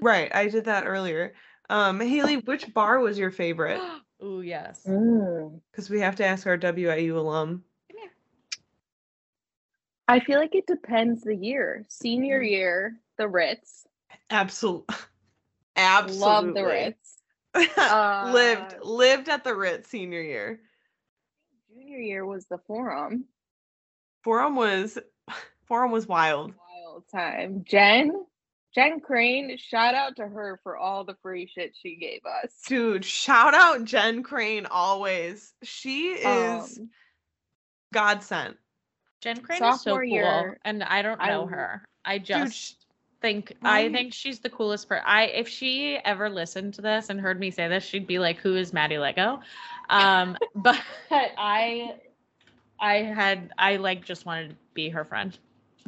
right, I did that earlier. Um, Haley, which bar was your favorite? *gasps*
oh yes.
Mm.
Because we have to ask our WIU alum.
I feel like it depends the year. Senior
Mm.
year, the Ritz.
Absolutely, *laughs* absolutely.
Love the Ritz. *laughs*
lived
Uh,
lived at the Ritz senior year.
Junior year was the Forum.
Forum was *laughs* Forum was wild.
Wild time. Jen, Jen Crane, shout out to her for all the free shit she gave us.
Dude, shout out Jen Crane always. She is
Um,
God sent.
Jen Crane is so cool,
year,
and I don't know
w-
her. I just
sh-
think I think she's the coolest person. I if she ever listened to this and heard me say this, she'd be like, "Who is Maddie Lego?" Um, *laughs* but I, I had I like just wanted to be her friend.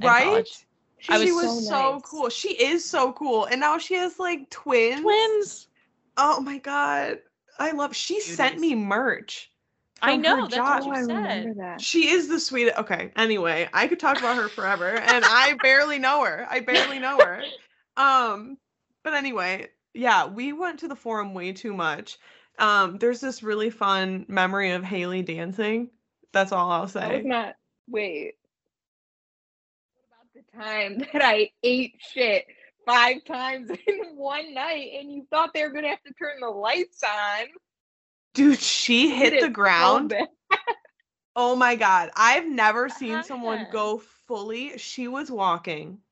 right?
college.
She,
I was
was,
so
so,
nice.
cool. She is so cool. And now she has like twins.
Twins.
Oh my god. I love she sent
Cuties.
me merch.
I know, that's
job.
what
Oh, I
you said.
remember that.
She is the sweetest. Okay. Anyway, I could talk about her forever, and I *laughs* barely know her. I barely know her. Um, but anyway, yeah, we went to the forum way too much. Um, there's this really fun memory of Haley dancing. That's all I'll
That was
say.
not. Wait. What about the time that I ate shit five times *laughs* in one night, and you thought they were gonna have to turn the lights on?
Dude, she
Did
hit the ground.
bad. *laughs*
Oh my god, I've never seen someone go fully. She was walking,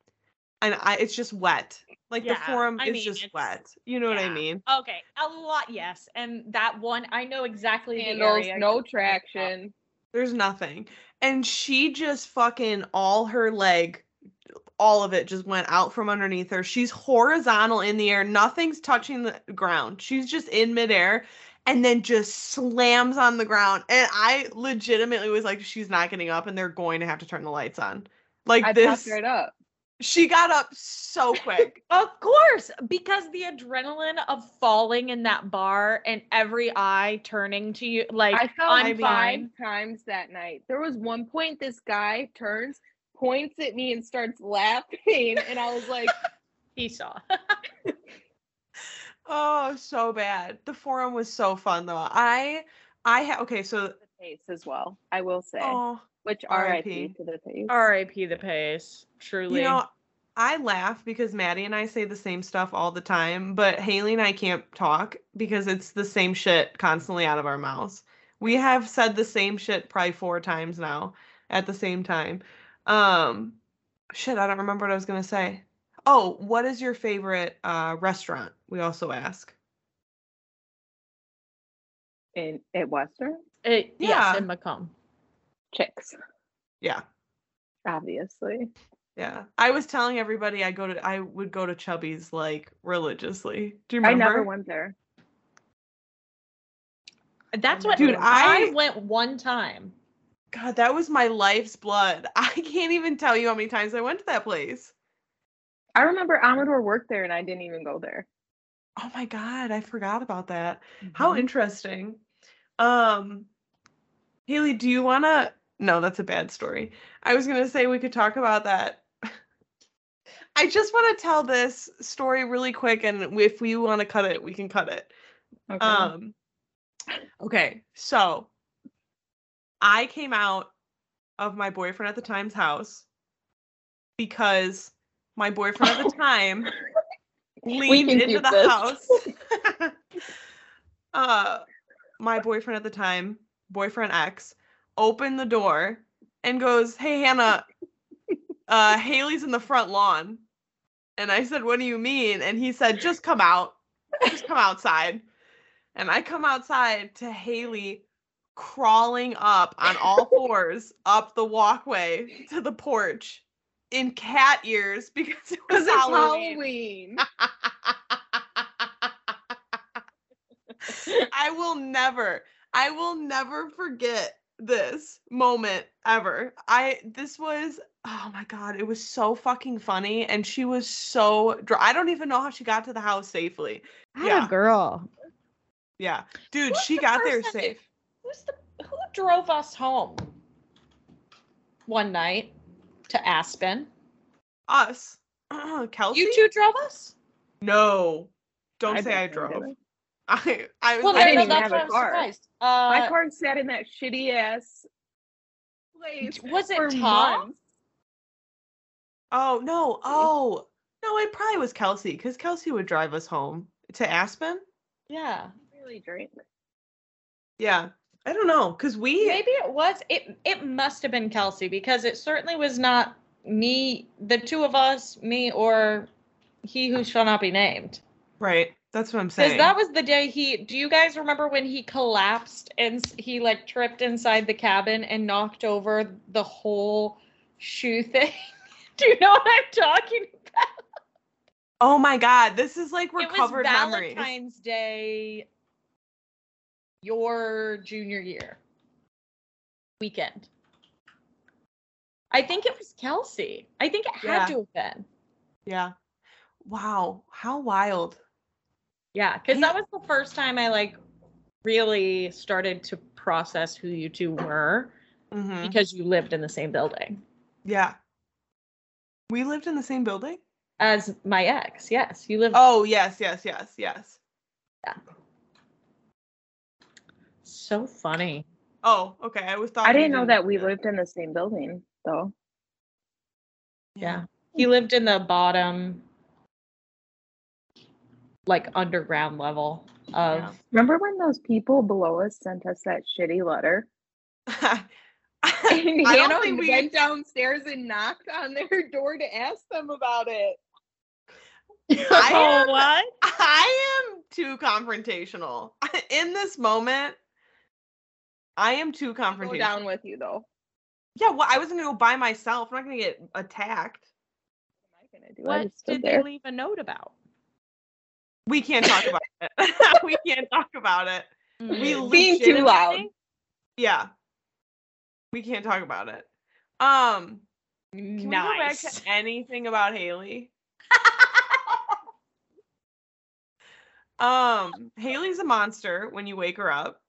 and I it's just wet. Like the
Yeah,
forum
I
is
mean,
just wet. You know what I mean?
Okay, a lot, yes. And that one, I know exactly the
Handles,
area.
no
you're talking about.
traction.
There's nothing. And she just fucking all her leg, all of it just went out from underneath her. She's horizontal in the air. Nothing's touching the ground. She's just in midair and then just slams on the ground. And I legitimately was like, she's not getting up and they're going to have to turn the lights on. Like
I
this.
right up.
She got up so quick. *laughs*
Of course, because the adrenaline of falling in that bar and every eye turning to you, like
I fell
I'm
five
fine.
times that night. There was one point this guy turns, points at me, and starts laughing, and I was like, *laughs*
He saw. *laughs*
oh, so bad. The forum was so fun though. I I ha- okay, so
the pace as well. I will say,
oh
which
R.I.P.
R.I.P. to the pace.
R.I.P. the pace. Truly.
You know, I laugh because Maddie and I say the same stuff all the time, but Haley and I can't talk because it's the same shit constantly out of our mouths. We have said the same shit probably four times now at the same time. Um shit, I don't remember what I was gonna say. Oh, what is your favorite uh restaurant? We also ask.
In at Western
It,
Yeah.
Yes, in Macomb.
chicks,
Yeah.
obviously.
Yeah. I was telling everybody I go to I would go to Chubby's like religiously. Do you remember?
I
remember?
never went there.
That's what
Dude,
I,
I-
went one time.
God, that was my life's blood. *laughs* I can't even tell you how many times I went to that place.
I remember Amador worked there, and I didn't even go there.
Oh my god, I forgot about that. How
Mhm.
interesting. Um Haley, do you want to No, that's a bad story. I was going to say we could talk about that. *laughs* I just want to tell this story really quick and if we want to cut it, we can cut it.
Okay.
Um Okay, so I came out of my boyfriend at the time's house because my boyfriend at the *laughs* time leaned into the
this.
house. *laughs* uh my boyfriend at the time, boyfriend X, opened the door and goes, Hey Hannah, *laughs* uh Haley's in the front lawn. And I said, What do you mean? And he said, Just come out. Just come outside. And I come outside to Haley crawling up on all *laughs* fours up the walkway to the porch in cat ears *laughs* because it was Halloween.
Halloween. *laughs*
I will never, I will never forget this moment ever. I this was oh my god, it was so fucking funny and she was so dr- I don't even know how she got to the house safely. Yeah.
a girl.
Yeah. Dude,
Who's
she
the
got there safe.
Who's the who drove us home one night to Aspen?
Us. *clears throat* Kelsey?
You two drove us?
No. Don't say I drove. *laughs* I I was
Well,
like,
I
no,
didn't
no,
even
that's
have
why
a
I'm
car.
surprised.
My
Uh,
car sat in that shitty ass place
was it
for
Tom?
months.
Oh no. Oh. No, it probably was Kelsey, because Kelsey would drive us home. To Aspen?
Yeah.
Really drink.
Yeah. I don't know. Cause we
Maybe it was. It it must have been Kelsey because it certainly was not me, the two of us, me or he who shall not be named.
Right. That's what I'm saying.
Because that was the day he. Do you guys remember when he collapsed and he like tripped inside the cabin and knocked over the whole shoe thing? *laughs* do you know what I'm talking about?
oh my god, this is like recovered
it was
recovered memories.
Valentine's Day, your junior year weekend. I think it was Kelsey. I think it had
Yeah.
to have been.
Yeah. Wow. How wild.
Yeah, because
Yeah.
that was the first time I like really started to process who you two were
Mhm.
because you lived in the same building
Yeah. We lived in the same building?
as my ex. Yes, you lived.
Oh, yes, yes, yes, yes.
So funny.
Oh, okay. I was thought
I didn't know that we lived in the same building though.
Yeah. He lived in the bottom, like underground level of.
Yeah.
Remember when those people below us sent us that shitty letter? *laughs*
I
And
I
Hannah
don't think we
went downstairs and knocked on their door to ask them about it.
I *laughs*
oh,
am-
what?
I am too confrontational. *laughs* In this moment, I am too confrontational.
Go down with you though.
Yeah, well, I was gonna go by myself. I'm not gonna get attacked.
What am I gonna do? I
What
just stood
did
there.
they leave a note about?
We can't talk about *laughs* it. *laughs* we can't talk about it. We
Mm.
Being too loud.
Yeah. We can't talk about it. Um, can we go back to anything about Haley? *laughs* Um, Haley's a monster when you wake her up.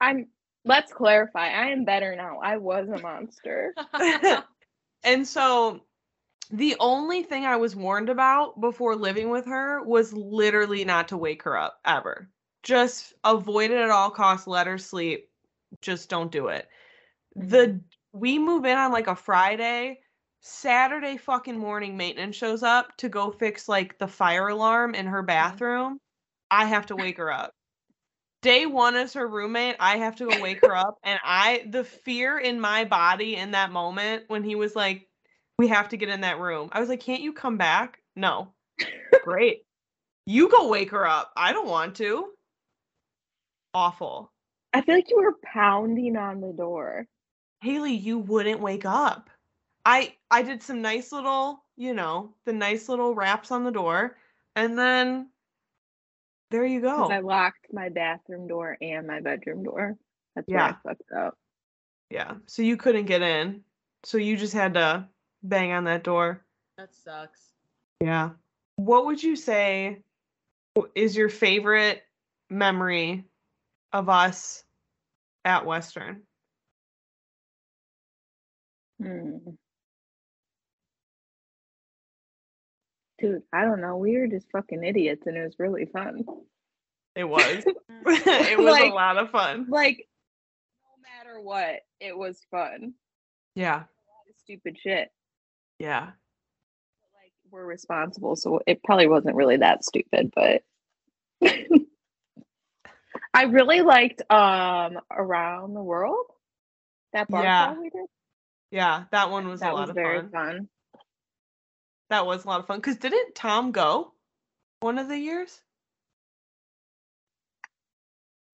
I'm let's clarify. I am better now. I was a monster. *laughs* *laughs*
and so the only thing I was warned about before living with her was literally not to wake her up ever. Just avoid it at all costs, let her sleep. Just don't do it. The mm-hmm. we move in on like a Friday, Saturday fucking morning maintenance shows up to go fix like the fire alarm in her mm-hmm. bathroom. I have to wake her up. Day one as her roommate, I have to go wake her up. And I, the fear in my body in that moment when he was like, we have to get in that room, I was like, can't you come back? No. Great. You go wake her up. I don't want to. Awful.
I feel like you were pounding on the door.
Haley, you wouldn't wake up. I I did some nice little, you know, the nice little raps on the door, and then there you go.
I locked my bathroom door and my bedroom door. That's
Yeah.
where I fucked up.
Yeah. So you couldn't get in. So you just had to bang on that door.
that sucks.
Yeah. What would you say is your favorite memory of us at Western?
Hmm. Dude, I don't know. We were just fucking idiots and it was really fun.
It was. *laughs* it was
Like-
a lot of fun.
Like, no matter what, it was fun.
Yeah.
Stupid shit.
Yeah.
Like, we're responsible, so it probably wasn't really that stupid, but *laughs* I really liked um Around the World. That bar
Yeah.
we did.
Yeah. That one was
that
a lot
was
of
very
fun.
fun.
That was a lot of fun. Cause didn't Tom go one of the years?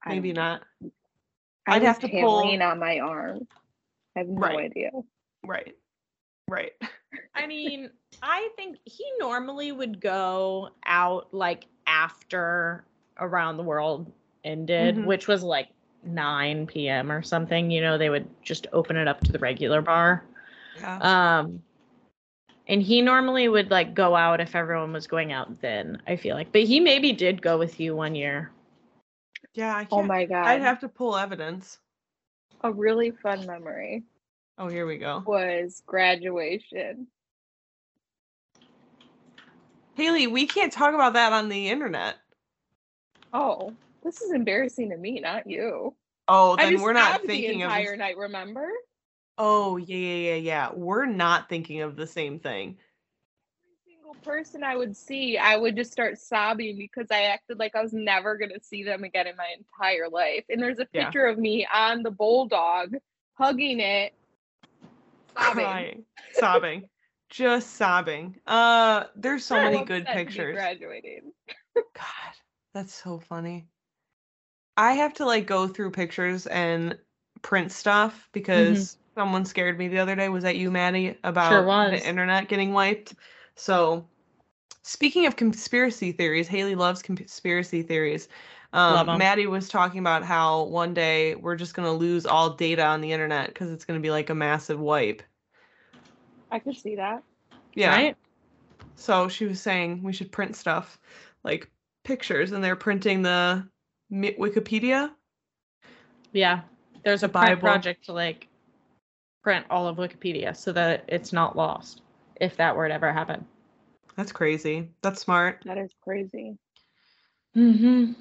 Maybe
don't
not.
I
I'd have to pull-
on my arm. I have no
Right.
idea.
Right. Right. *laughs*
I mean, I think he normally would go out like after Around the World ended,
Mhm.
which was like 9 p.m. or something. You know, they would just open it up to the regular bar.
Yeah.
Um, and he normally would like go out if everyone was going out then, I feel like. But he maybe did go with you one year.
yeah. I oh can't,
Oh my god.
I'd have to pull evidence.
A really fun memory
Oh, here we go.
was graduation.
Haley, we can't talk about that on the internet.
Oh, this is embarrassing to me, not you.
Oh,
I
then we're not
sobbed the
thinking of.
entire night. Remember?
Oh, yeah, yeah, yeah, yeah. We're not thinking of the same thing.
Every single person I would see, I would just start sobbing because I acted like I was never gonna see them again in my entire life. And there's a
Yeah.
picture of me on the bulldog, hugging it, sobbing.
Crying, sobbing, just sobbing. Uh, there's so
So
many good pictures.
Graduating.
God, that's so funny. I have to like go through pictures and print stuff because someone scared me the other day. Was that you, Maddie? About
was.
the internet getting wiped. So, speaking of conspiracy theories, Haley loves conspiracy theories.
Love
Um,
'em.
Maddie was talking about how one day we're just gonna lose all data on the internet because it's gonna be like a massive wipe.
I could see that.
Yeah.
Right?
So she was saying we should print stuff like pictures, and they're printing the Wikipedia.
Yeah. There's a
The
print
Bible.
project to like print all of Wikipedia so that it's not lost if that were to ever happen.
That's crazy. That's smart.
That is crazy.
Mm-hmm.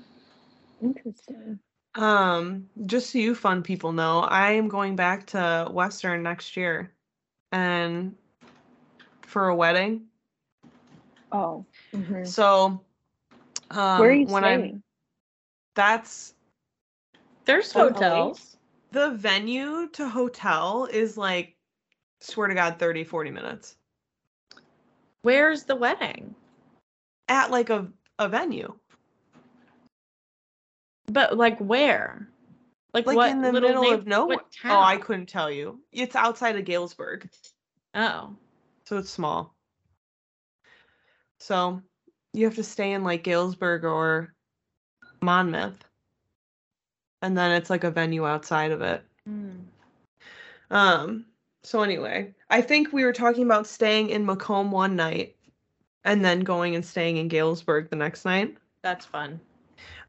Interesting.
Um, just so you fun people know, I am going back to Western next year, and for a wedding.
Oh. mhm.
So, um,
Where are you
when
staying?
I'm that's
There's
Oh,
hotels.
The venue to hotel is like swear to god 30 40 minutes.
Where's the wedding?
at like a, a venue.
But like where? Like,
like
what
in the middle
neigh-
of nowhere oh i couldn't tell you. It's outside of galesburg.
Oh.
so it's small. So you have to stay in like galesburg or monmouth and then it's like a venue outside of it
Hmm.
Um, so anyway, I think we were talking about staying in Macomb one night and then going and staying in Galesburg the next night.
That's fun.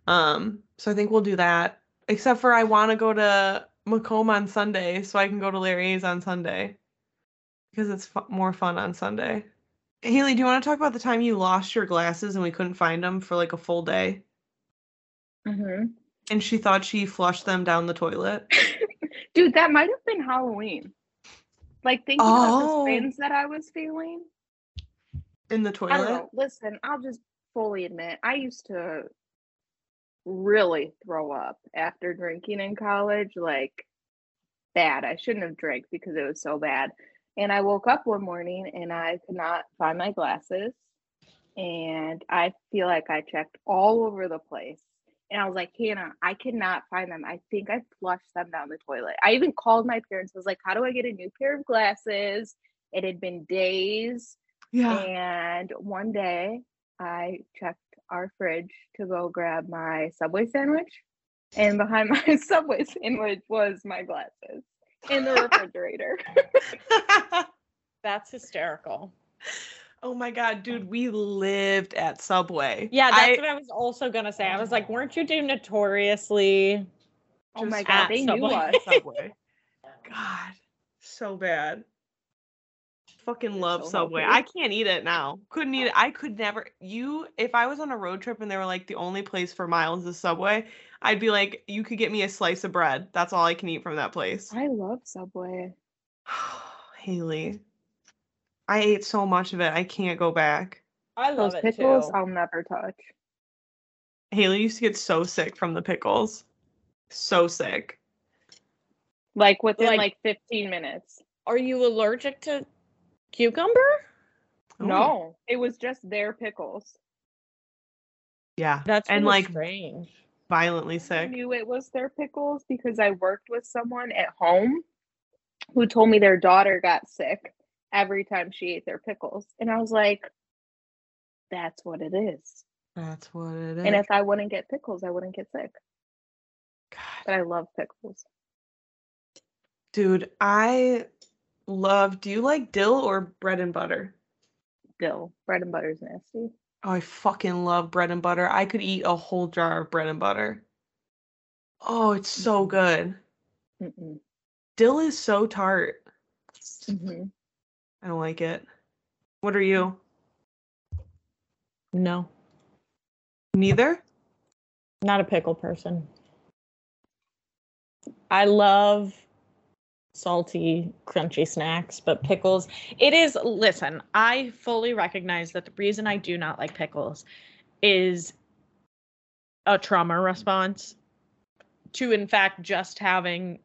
Um, so I think we'll do that. Except for I want to go to Macomb on Sunday so I can go to Larry's on Sunday because it's fu- more fun on Sunday. Haley, do you want to talk about the time you lost your glasses and we couldn't find them for like a full day?
Mhm.
And she thought she flushed them down the toilet. *laughs*
Dude, that might have been Halloween. Like thinking about
Oh.
the spins that I was feeling.
In the
I don't
toilet?
know. Listen, I'll just fully admit I used to really throw up after drinking in college, like bad. I shouldn't have drank because it was so bad. And I woke up one morning and I could not find my glasses. And I feel like I checked all over the place. And I was like, Hannah, I cannot find them. I think I flushed them down the toilet. I even called my parents. I was like, how do I get a new pair of glasses? It had been days.
Yeah.
And one day I checked our fridge to go grab my Subway sandwich. And behind *laughs* my Subway sandwich was my glasses in the *laughs* refrigerator.
That's hysterical.
Oh my god, dude, we lived at Subway.
Yeah, that's
I,
what I was also gonna say. I was like, oh. weren't you two notoriously?
oh my
Just
God,
at
they
Subway.
knew us.
Subway. *laughs* God, so bad. Fucking love
so
Subway.
healthy.
I can't eat it now. Couldn't eat it. I could never. You, if I was on a road trip and they were like the only place for miles is Subway, I'd be like, you could get me a slice of bread. That's all I can eat from that place.
I love Subway. *sighs*
Haley, I ate so much of it. I can't go back.
I love
Those pickles, I'll never touch.
Haley used to get so sick from the pickles. So sick.
Like within
Like-
like, 15 minutes.
Are you allergic to cucumber?
Ooh,
No, it was just their pickles.
Yeah.
That's
And, like,
strange.
Violently sick.
I knew it was their pickles because I worked with someone at home who told me their daughter got sick every time she ate their pickles. And I was like, that's what it is.
That's what it is.
And if I wouldn't get pickles, I wouldn't get sick.
God.
But I love pickles.
Dude, I love. Do you like dill or bread and butter?
Dill. Bread and butter is nasty.
Oh, I fucking love bread and butter. I could eat a whole jar of bread and butter. Oh, it's so good.
Mm-mm.
Dill is so tart.
Mhm.
I don't like it. What are you?
No,
Neither?
not a pickle person. I love salty, crunchy snacks, but pickles, it is, listen, I fully recognize that the reason I do not like pickles is a trauma response to, in fact, just having.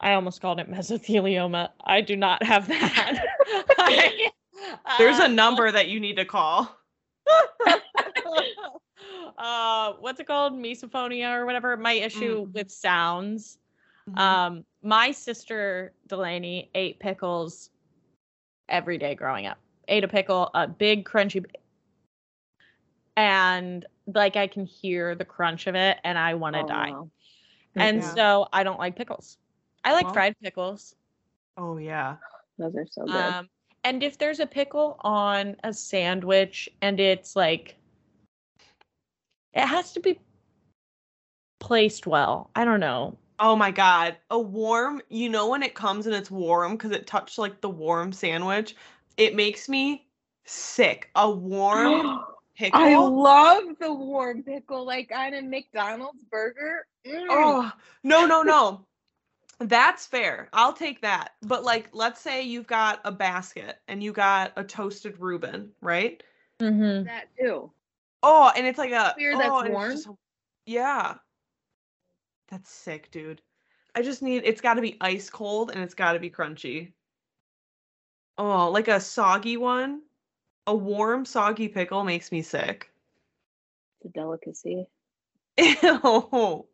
I almost called it mesothelioma. I do not have *laughs* that. I-
There's a
uh,
number that you need to call. *laughs*
uh what's it called misophonia or whatever my issue
Mm.
with sounds
Mhm.
um my sister delaney ate pickles every day growing up ate a pickle a big crunchy and like i can hear the crunch of it and i want to
Oh,
die and
Yeah.
so i don't like pickles i like
Well-
fried pickles
oh yeah.
Those are so good.
um, and if there's a pickle on a sandwich and it's like, it has to be placed well. I don't know.
Oh my god, a warm, you know when it comes and it's warm because it touched like the warm sandwich, it makes me sick. A warm *gasps* pickle.
I love the warm pickle, like on a McDonald's burger. Mm.
Oh, no, no, no. That's fair. I'll take that. But like let's say you've got a basket and you got a toasted Reuben, right?
Mm-hmm.
that too.
Oh, and it's like a
Clear that's
oh, and it's
warm?
just yeah. That's sick, dude. I just need it's got to be ice cold and it's got to be crunchy. Oh, like a soggy one. A warm soggy pickle makes me sick.
It's a delicacy. *laughs*
Ew.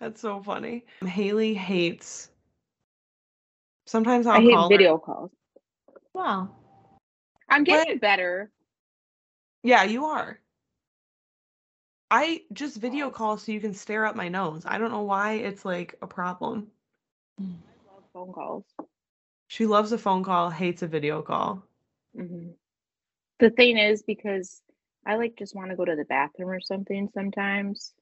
That's so funny. Haley hates. Sometimes I'll
I hate
call her-
video calls.
Wow.
I'm getting better.
Yeah, you are. I just video call so you can stare at my nose. I don't know why it's like a problem.
I love phone calls.
She loves a phone call, hates a video call.
hmm The thing is, because I like just want to go to the bathroom or something sometimes.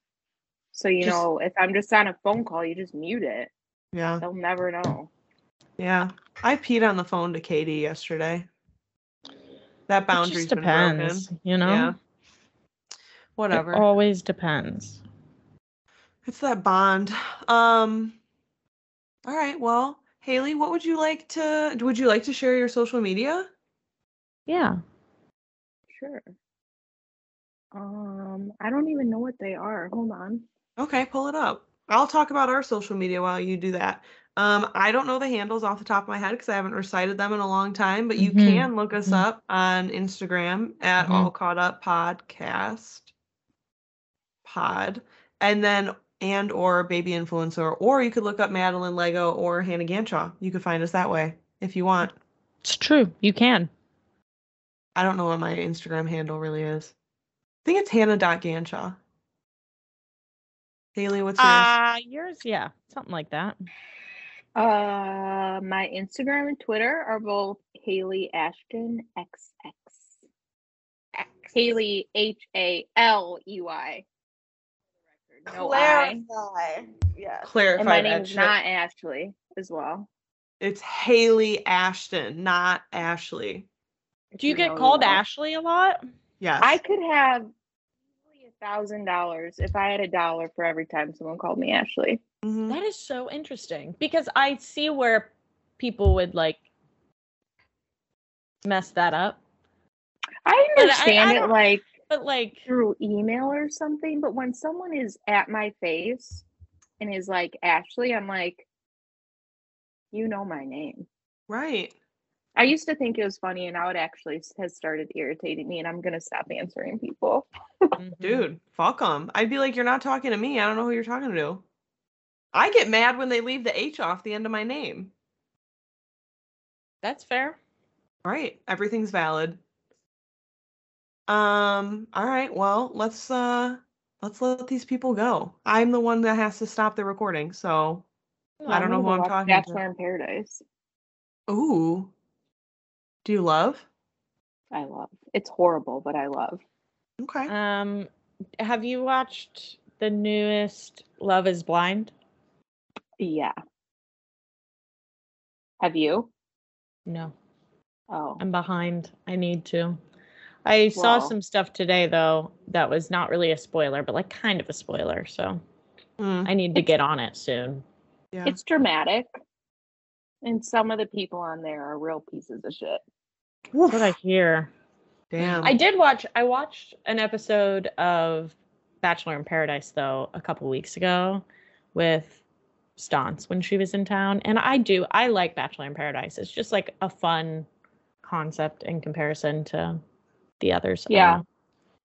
So you
Just-
know, if I'm just on a phone call, you just mute it.
Yeah.
They'll never know.
Yeah. I peed on the phone to Katie yesterday. That
It
boundary's
just
been broken.
depends, you know?
Yeah.
It
Whatever.
always depends.
It's that bond. Um All right. Well, Haley, what would you like to would you like to share your social media?
Yeah.
Sure. Um, I don't even know what they are. Hold on.
Okay, pull it up. I'll talk about our social media while you do that. Um, I don't know the handles off the top of my head because I haven't recited them in a long time, but you
Mhm,
can look us
mhm.
up on Instagram at
Mhm.
All Caught Up Podcast Pod, and then and or Baby Influencer, or you could look up Madeline Lego or Hannah Ganshaw. You could find us that way if you want.
It's true. You can.
I don't know what my Instagram handle really is. I think it's Hannah.Ganshaw. Haley, what's yours?
Uh yours, yeah. Something like that.
Uh, my Instagram and Twitter are both Haley Ashton XX. Haley H A L E Y. No I.
Yes.
Clarify
And my
that
name's not Ashley as well.
It's Haley Ashton, not Ashley.
Do you get called. Ashley a lot?
Yes.
I could have easily a thousand dollars if I had a dollar for every time someone called me Ashley.
Mhm.
That is so interesting because I see where people would like mess that up.
I
But I-
understand
I
it like
But like
through email or something, but when someone is at my face and is like Ashley, I'm like, you know my name.
Right.
I used to think it was funny, and now it actually has started irritating me, and I'm gonna stop answering people.
mhm.
Dude, fuck them. I'd be like, you're not talking to me. I don't know who you're talking to. I get mad when they leave the H off the end of my name.
That's fair.
Right. Everything's valid. Um, all right, well, let's uh let's let these people go. I'm the one that has to stop the recording, so I don't know
gonna
who I'm
watch
talking to.
Bachelor in Paradise.
ooh. Do you love?
I love. It's horrible, but I love.
Okay.
Um have you watched the newest Love is Blind?
Yeah. Have you?
No.
Oh,
I'm behind. I need to. I saw some stuff today though that was not really a spoiler, but like kind of a spoiler. So
Mm,
I need to get on it soon.
yeah.
it's dramatic, and some of the people on there are real pieces of shit.
That's what I hear.
Damn.
I did watch I watched an episode of Bachelor in Paradise though a couple weeks ago with Stance when she was in town. And I do I like Bachelor in Paradise. It's just like a fun concept in comparison to the others.
Yeah.
know.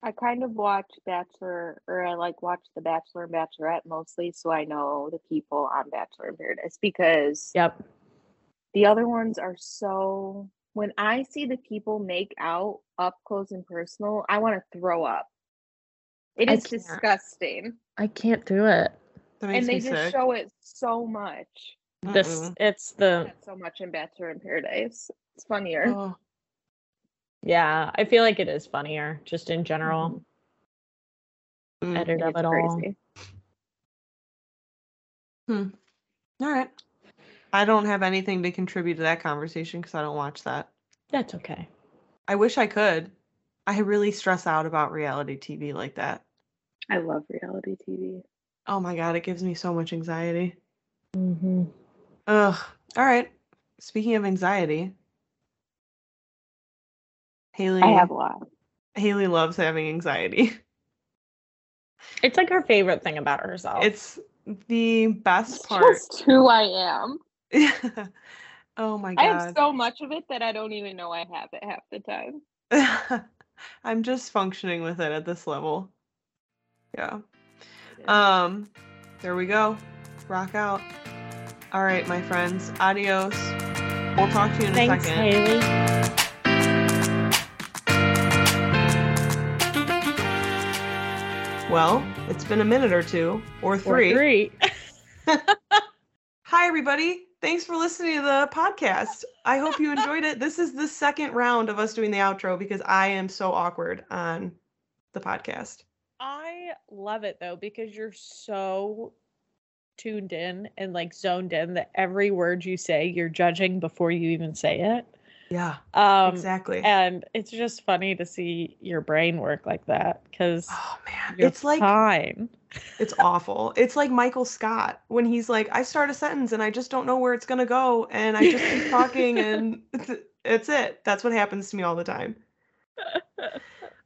I kind of watch Bachelor, or I like watch The Bachelor and Bachelorette mostly, so I know the people on Bachelor in Paradise because
Yep.
the other ones are so. When I see the people make out up close and personal, I want to throw up. It is
I
disgusting,
I can't do it.
and they just
sick.
show it so much.
Mm, this
Mm-mm.
it's the
Not so much in Bachelor in Paradise. It's funnier.
Oh,
yeah, I feel like it is funnier just in general. Mm-hmm.
Mm,
edit of
It's
it all.
crazy. Hmm.
All right. I don't have anything to contribute to that conversation because I don't watch that.
That's okay.
I wish I could. I really stress out about reality TV like that.
I love reality TV.
Oh my god, it gives me so much anxiety.
Mm-hmm.
Ugh. All right. Speaking of anxiety, Haley.
I have a lot.
Haley loves having anxiety. *laughs*
It's like her favorite thing about herself.
It's the best
It's
part.
just who I am. *laughs*
oh my god.
I have so much of it that I don't even know I have it half the time. *laughs*
I'm just functioning with it at this level. Yeah. Um, there we go. Rock out. All right, my friends. Adios. We'll talk to you in a
Thanks,
second.
Haley.
Well, it's been a minute or two or
Or
three.
three. *laughs*
Hi, everybody. Thanks for listening to the podcast. I hope you enjoyed it. This is the second round of us doing the outro because I am so awkward on the podcast.
I love it though because you're so tuned in and like zoned in that every word you say you're judging before you even say it.
Yeah,
Um
exactly.
and it's just funny to see your brain work like that cuz
Oh man, it's like
fine.
it's awful. It's like Michael Scott when he's like, I start a sentence and I just don't know where it's gonna go, and I just keep talking, and *laughs* it's it. That's what happens to me all the time.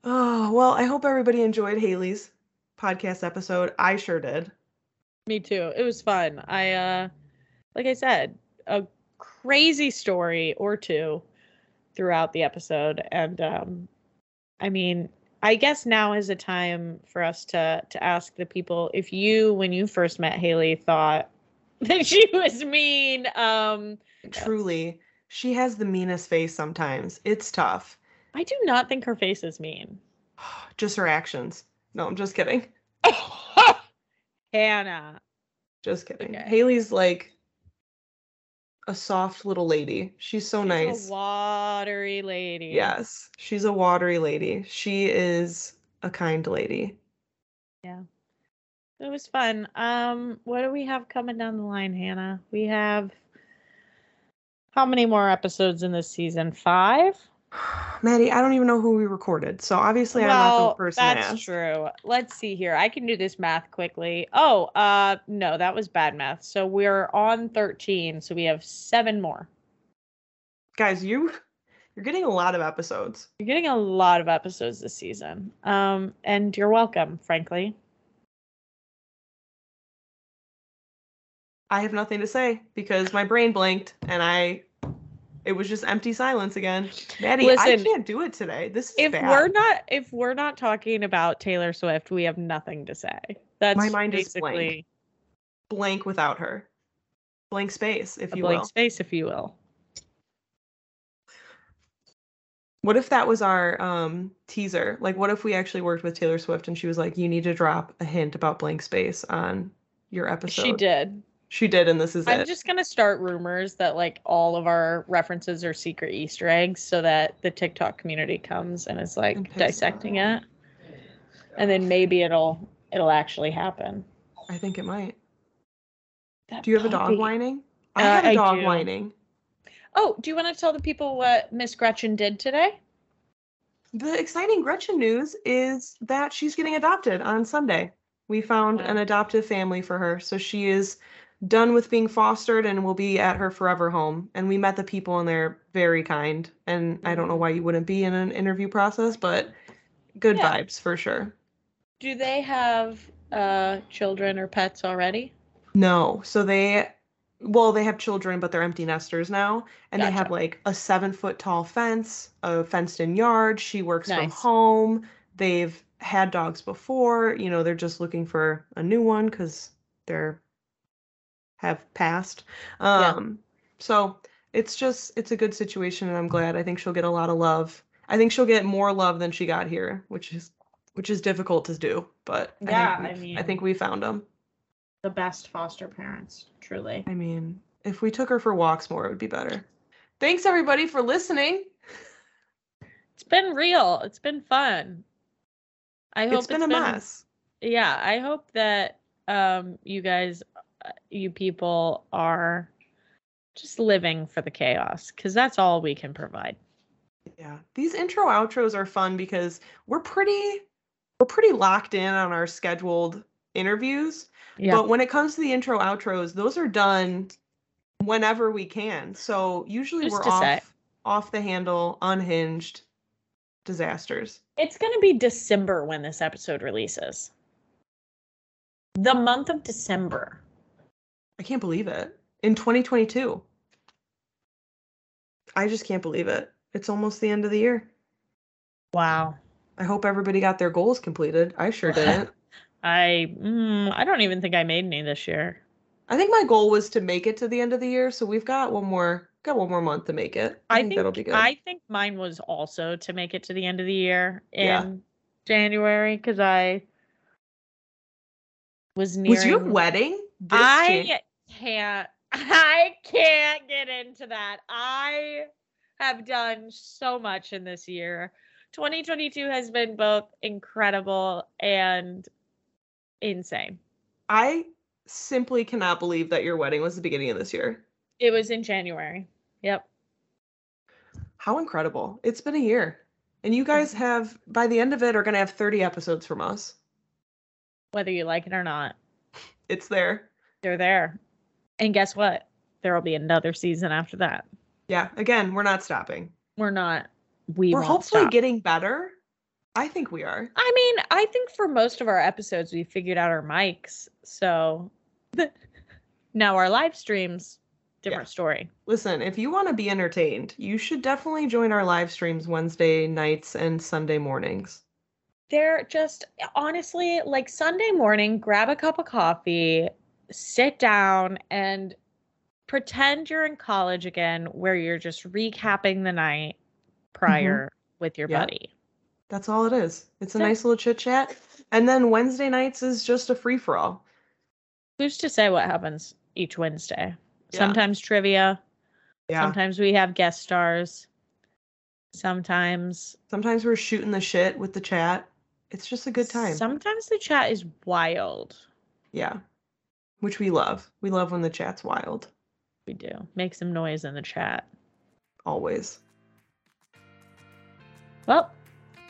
Oh well, I hope everybody enjoyed Haley's podcast episode. I sure did.
Me too. It was fun. I uh like I said, a crazy story or two throughout the episode and um I mean, I guess now is a time for us to to ask the people if you when you first met Haley thought *laughs* that she was mean um
Truly, she has the meanest face sometimes. It's tough.
I do not think her face is mean. *sighs*
Just her actions. No, I'm just kidding. *laughs*
Hannah.
Just kidding.
Okay.
Haley's like a soft little lady. She's so
She's
nice.
A watery lady.
Yes, she's a watery lady. She is a kind lady. Yeah.
It was fun. Um, what do we have coming down the line, Hannah? We have how many more episodes in this season? Five?
Maddie, I don't even know who we recorded, so obviously I'm not the person
that's
ask.
true. Let's see here. I can do this math quickly. Oh, uh, no, that was bad math. So we're on 13, so we have seven more.
Guys, you you're getting a lot of episodes.
You're getting a lot of episodes this season. Um, and you're welcome, frankly.
I have nothing to say because my brain blanked and I it was just empty silence again. Maddie, I can't do it today. This is
If
bad.
we're not if we're not talking about Taylor Swift, we have nothing to say. That's my
mind is blank. blank without her. Blank space, if
a
you
blank
will.
space, if you will.
What if that was our um teaser? Like what if we actually worked with Taylor Swift and she was like, you need to drop a hint about blank space on your episode.
She did.
She did, and this is
I'm
it.
just gonna start rumors that like all of our references are secret Easter eggs, so that the TikTok community comes and is like
And
dissecting it, and then maybe it'll it'll actually happen.
I think it might.
That
Do you have a dog whining? I
Uh,
have a dog
do.
whining.
Oh, do you want to tell the people what Miss Gretchen did today?
The exciting Gretchen news is that she's getting adopted on Sunday. We found an adoptive family for her, so she is done with being fostered and will be at her forever home. And we met the people and they're very kind. And I don't know why you wouldn't be in an interview process, but good
Yeah.
vibes for sure.
Do they have uh children or pets already?
No, so they, well, they have children, but they're empty nesters now, and they have like a seven foot tall fence, a fenced in yard. She works from home. They've had dogs before. You know, they're just looking for a new one because they're have passed.
Yeah.
Um, so it's just it's a good situation, and I'm glad. I think she'll get a lot of love. I think she'll get more love than she got here, which is which is difficult to do, but
Yeah,
I
I
think we've- I think we found them.
The best foster parents, truly.
I mean, if we took her for walks more, it would be better. Thanks everybody for listening. *laughs*
It's been real. It's been fun. I hope
It's been a mess.
yeah, I hope that um you guys you people are just living for the chaos cuz that's all we can provide.
Yeah. These intro outros are fun because we're pretty we're pretty locked in on our scheduled interviews.
Yeah.
But when it comes to the intro outros, those are done whenever we can. So usually
Just
we're off
say.
off the handle, unhinged disasters.
It's going to be December when this episode releases. The month of December.
I can't believe it. In 2022. I just can't believe it. It's almost the end of the year.
Wow.
I hope everybody got their goals completed. I sure *laughs* didn't.
I mm, I don't even think I made any this year.
I think my goal was to make it to the end of the year, so we've got one more got one more month to make it. I,
I
think,
think
that'll be good.
I think mine was also to make it to the end of the year in
Yeah.
January because I was nearing.
was your wedding? This
I can't. *laughs* I can't get into that. I have done so much in this year. 2022 has been both incredible and insane.
I simply cannot believe that your wedding was the beginning of this year.
It was in January. Yep.
How incredible. It's been a year. And you guys have by the end of it are going to have 30 episodes from us.
Whether you like it or not,
It's there.
They're there. And guess what? There will be another season after that.
Yeah, again, we're not stopping.
We're not. We
We're hopefully
stop.
getting better. I think we are.
I mean, I think for most of our episodes, we figured out our mics. So *laughs* now our live streams, different story.
Listen, if you want to be entertained, you should definitely join our live streams Wednesday nights and Sunday mornings.
They're just honestly like Sunday morning, grab a cup of coffee, sit down, and pretend you're in college again, where you're just recapping the night prior mm-hmm. with your
Yeah.
buddy.
That's all it is. It's a
Yeah.
nice little chit chat. And then Wednesday nights is just a free for all.
Who's to say what happens each Wednesday?
Yeah.
Sometimes trivia,
Yeah.
sometimes we have guest stars, sometimes
Sometimes we're shooting the shit with the chat. It's just a good time.
Sometimes the chat is wild.
yeah. Which we love. We love when the chat's wild.
We do. Make some noise in the chat.
Always.
Well,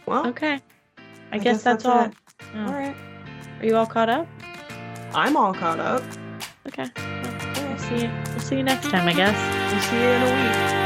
Well,
okay. I, guess, that's, all.
it.
Oh.
All right.
Are you all caught up?
I'm all caught up.
Okay. Well, we'll see you. We'll see you next time, I guess.
We'll see you in a week.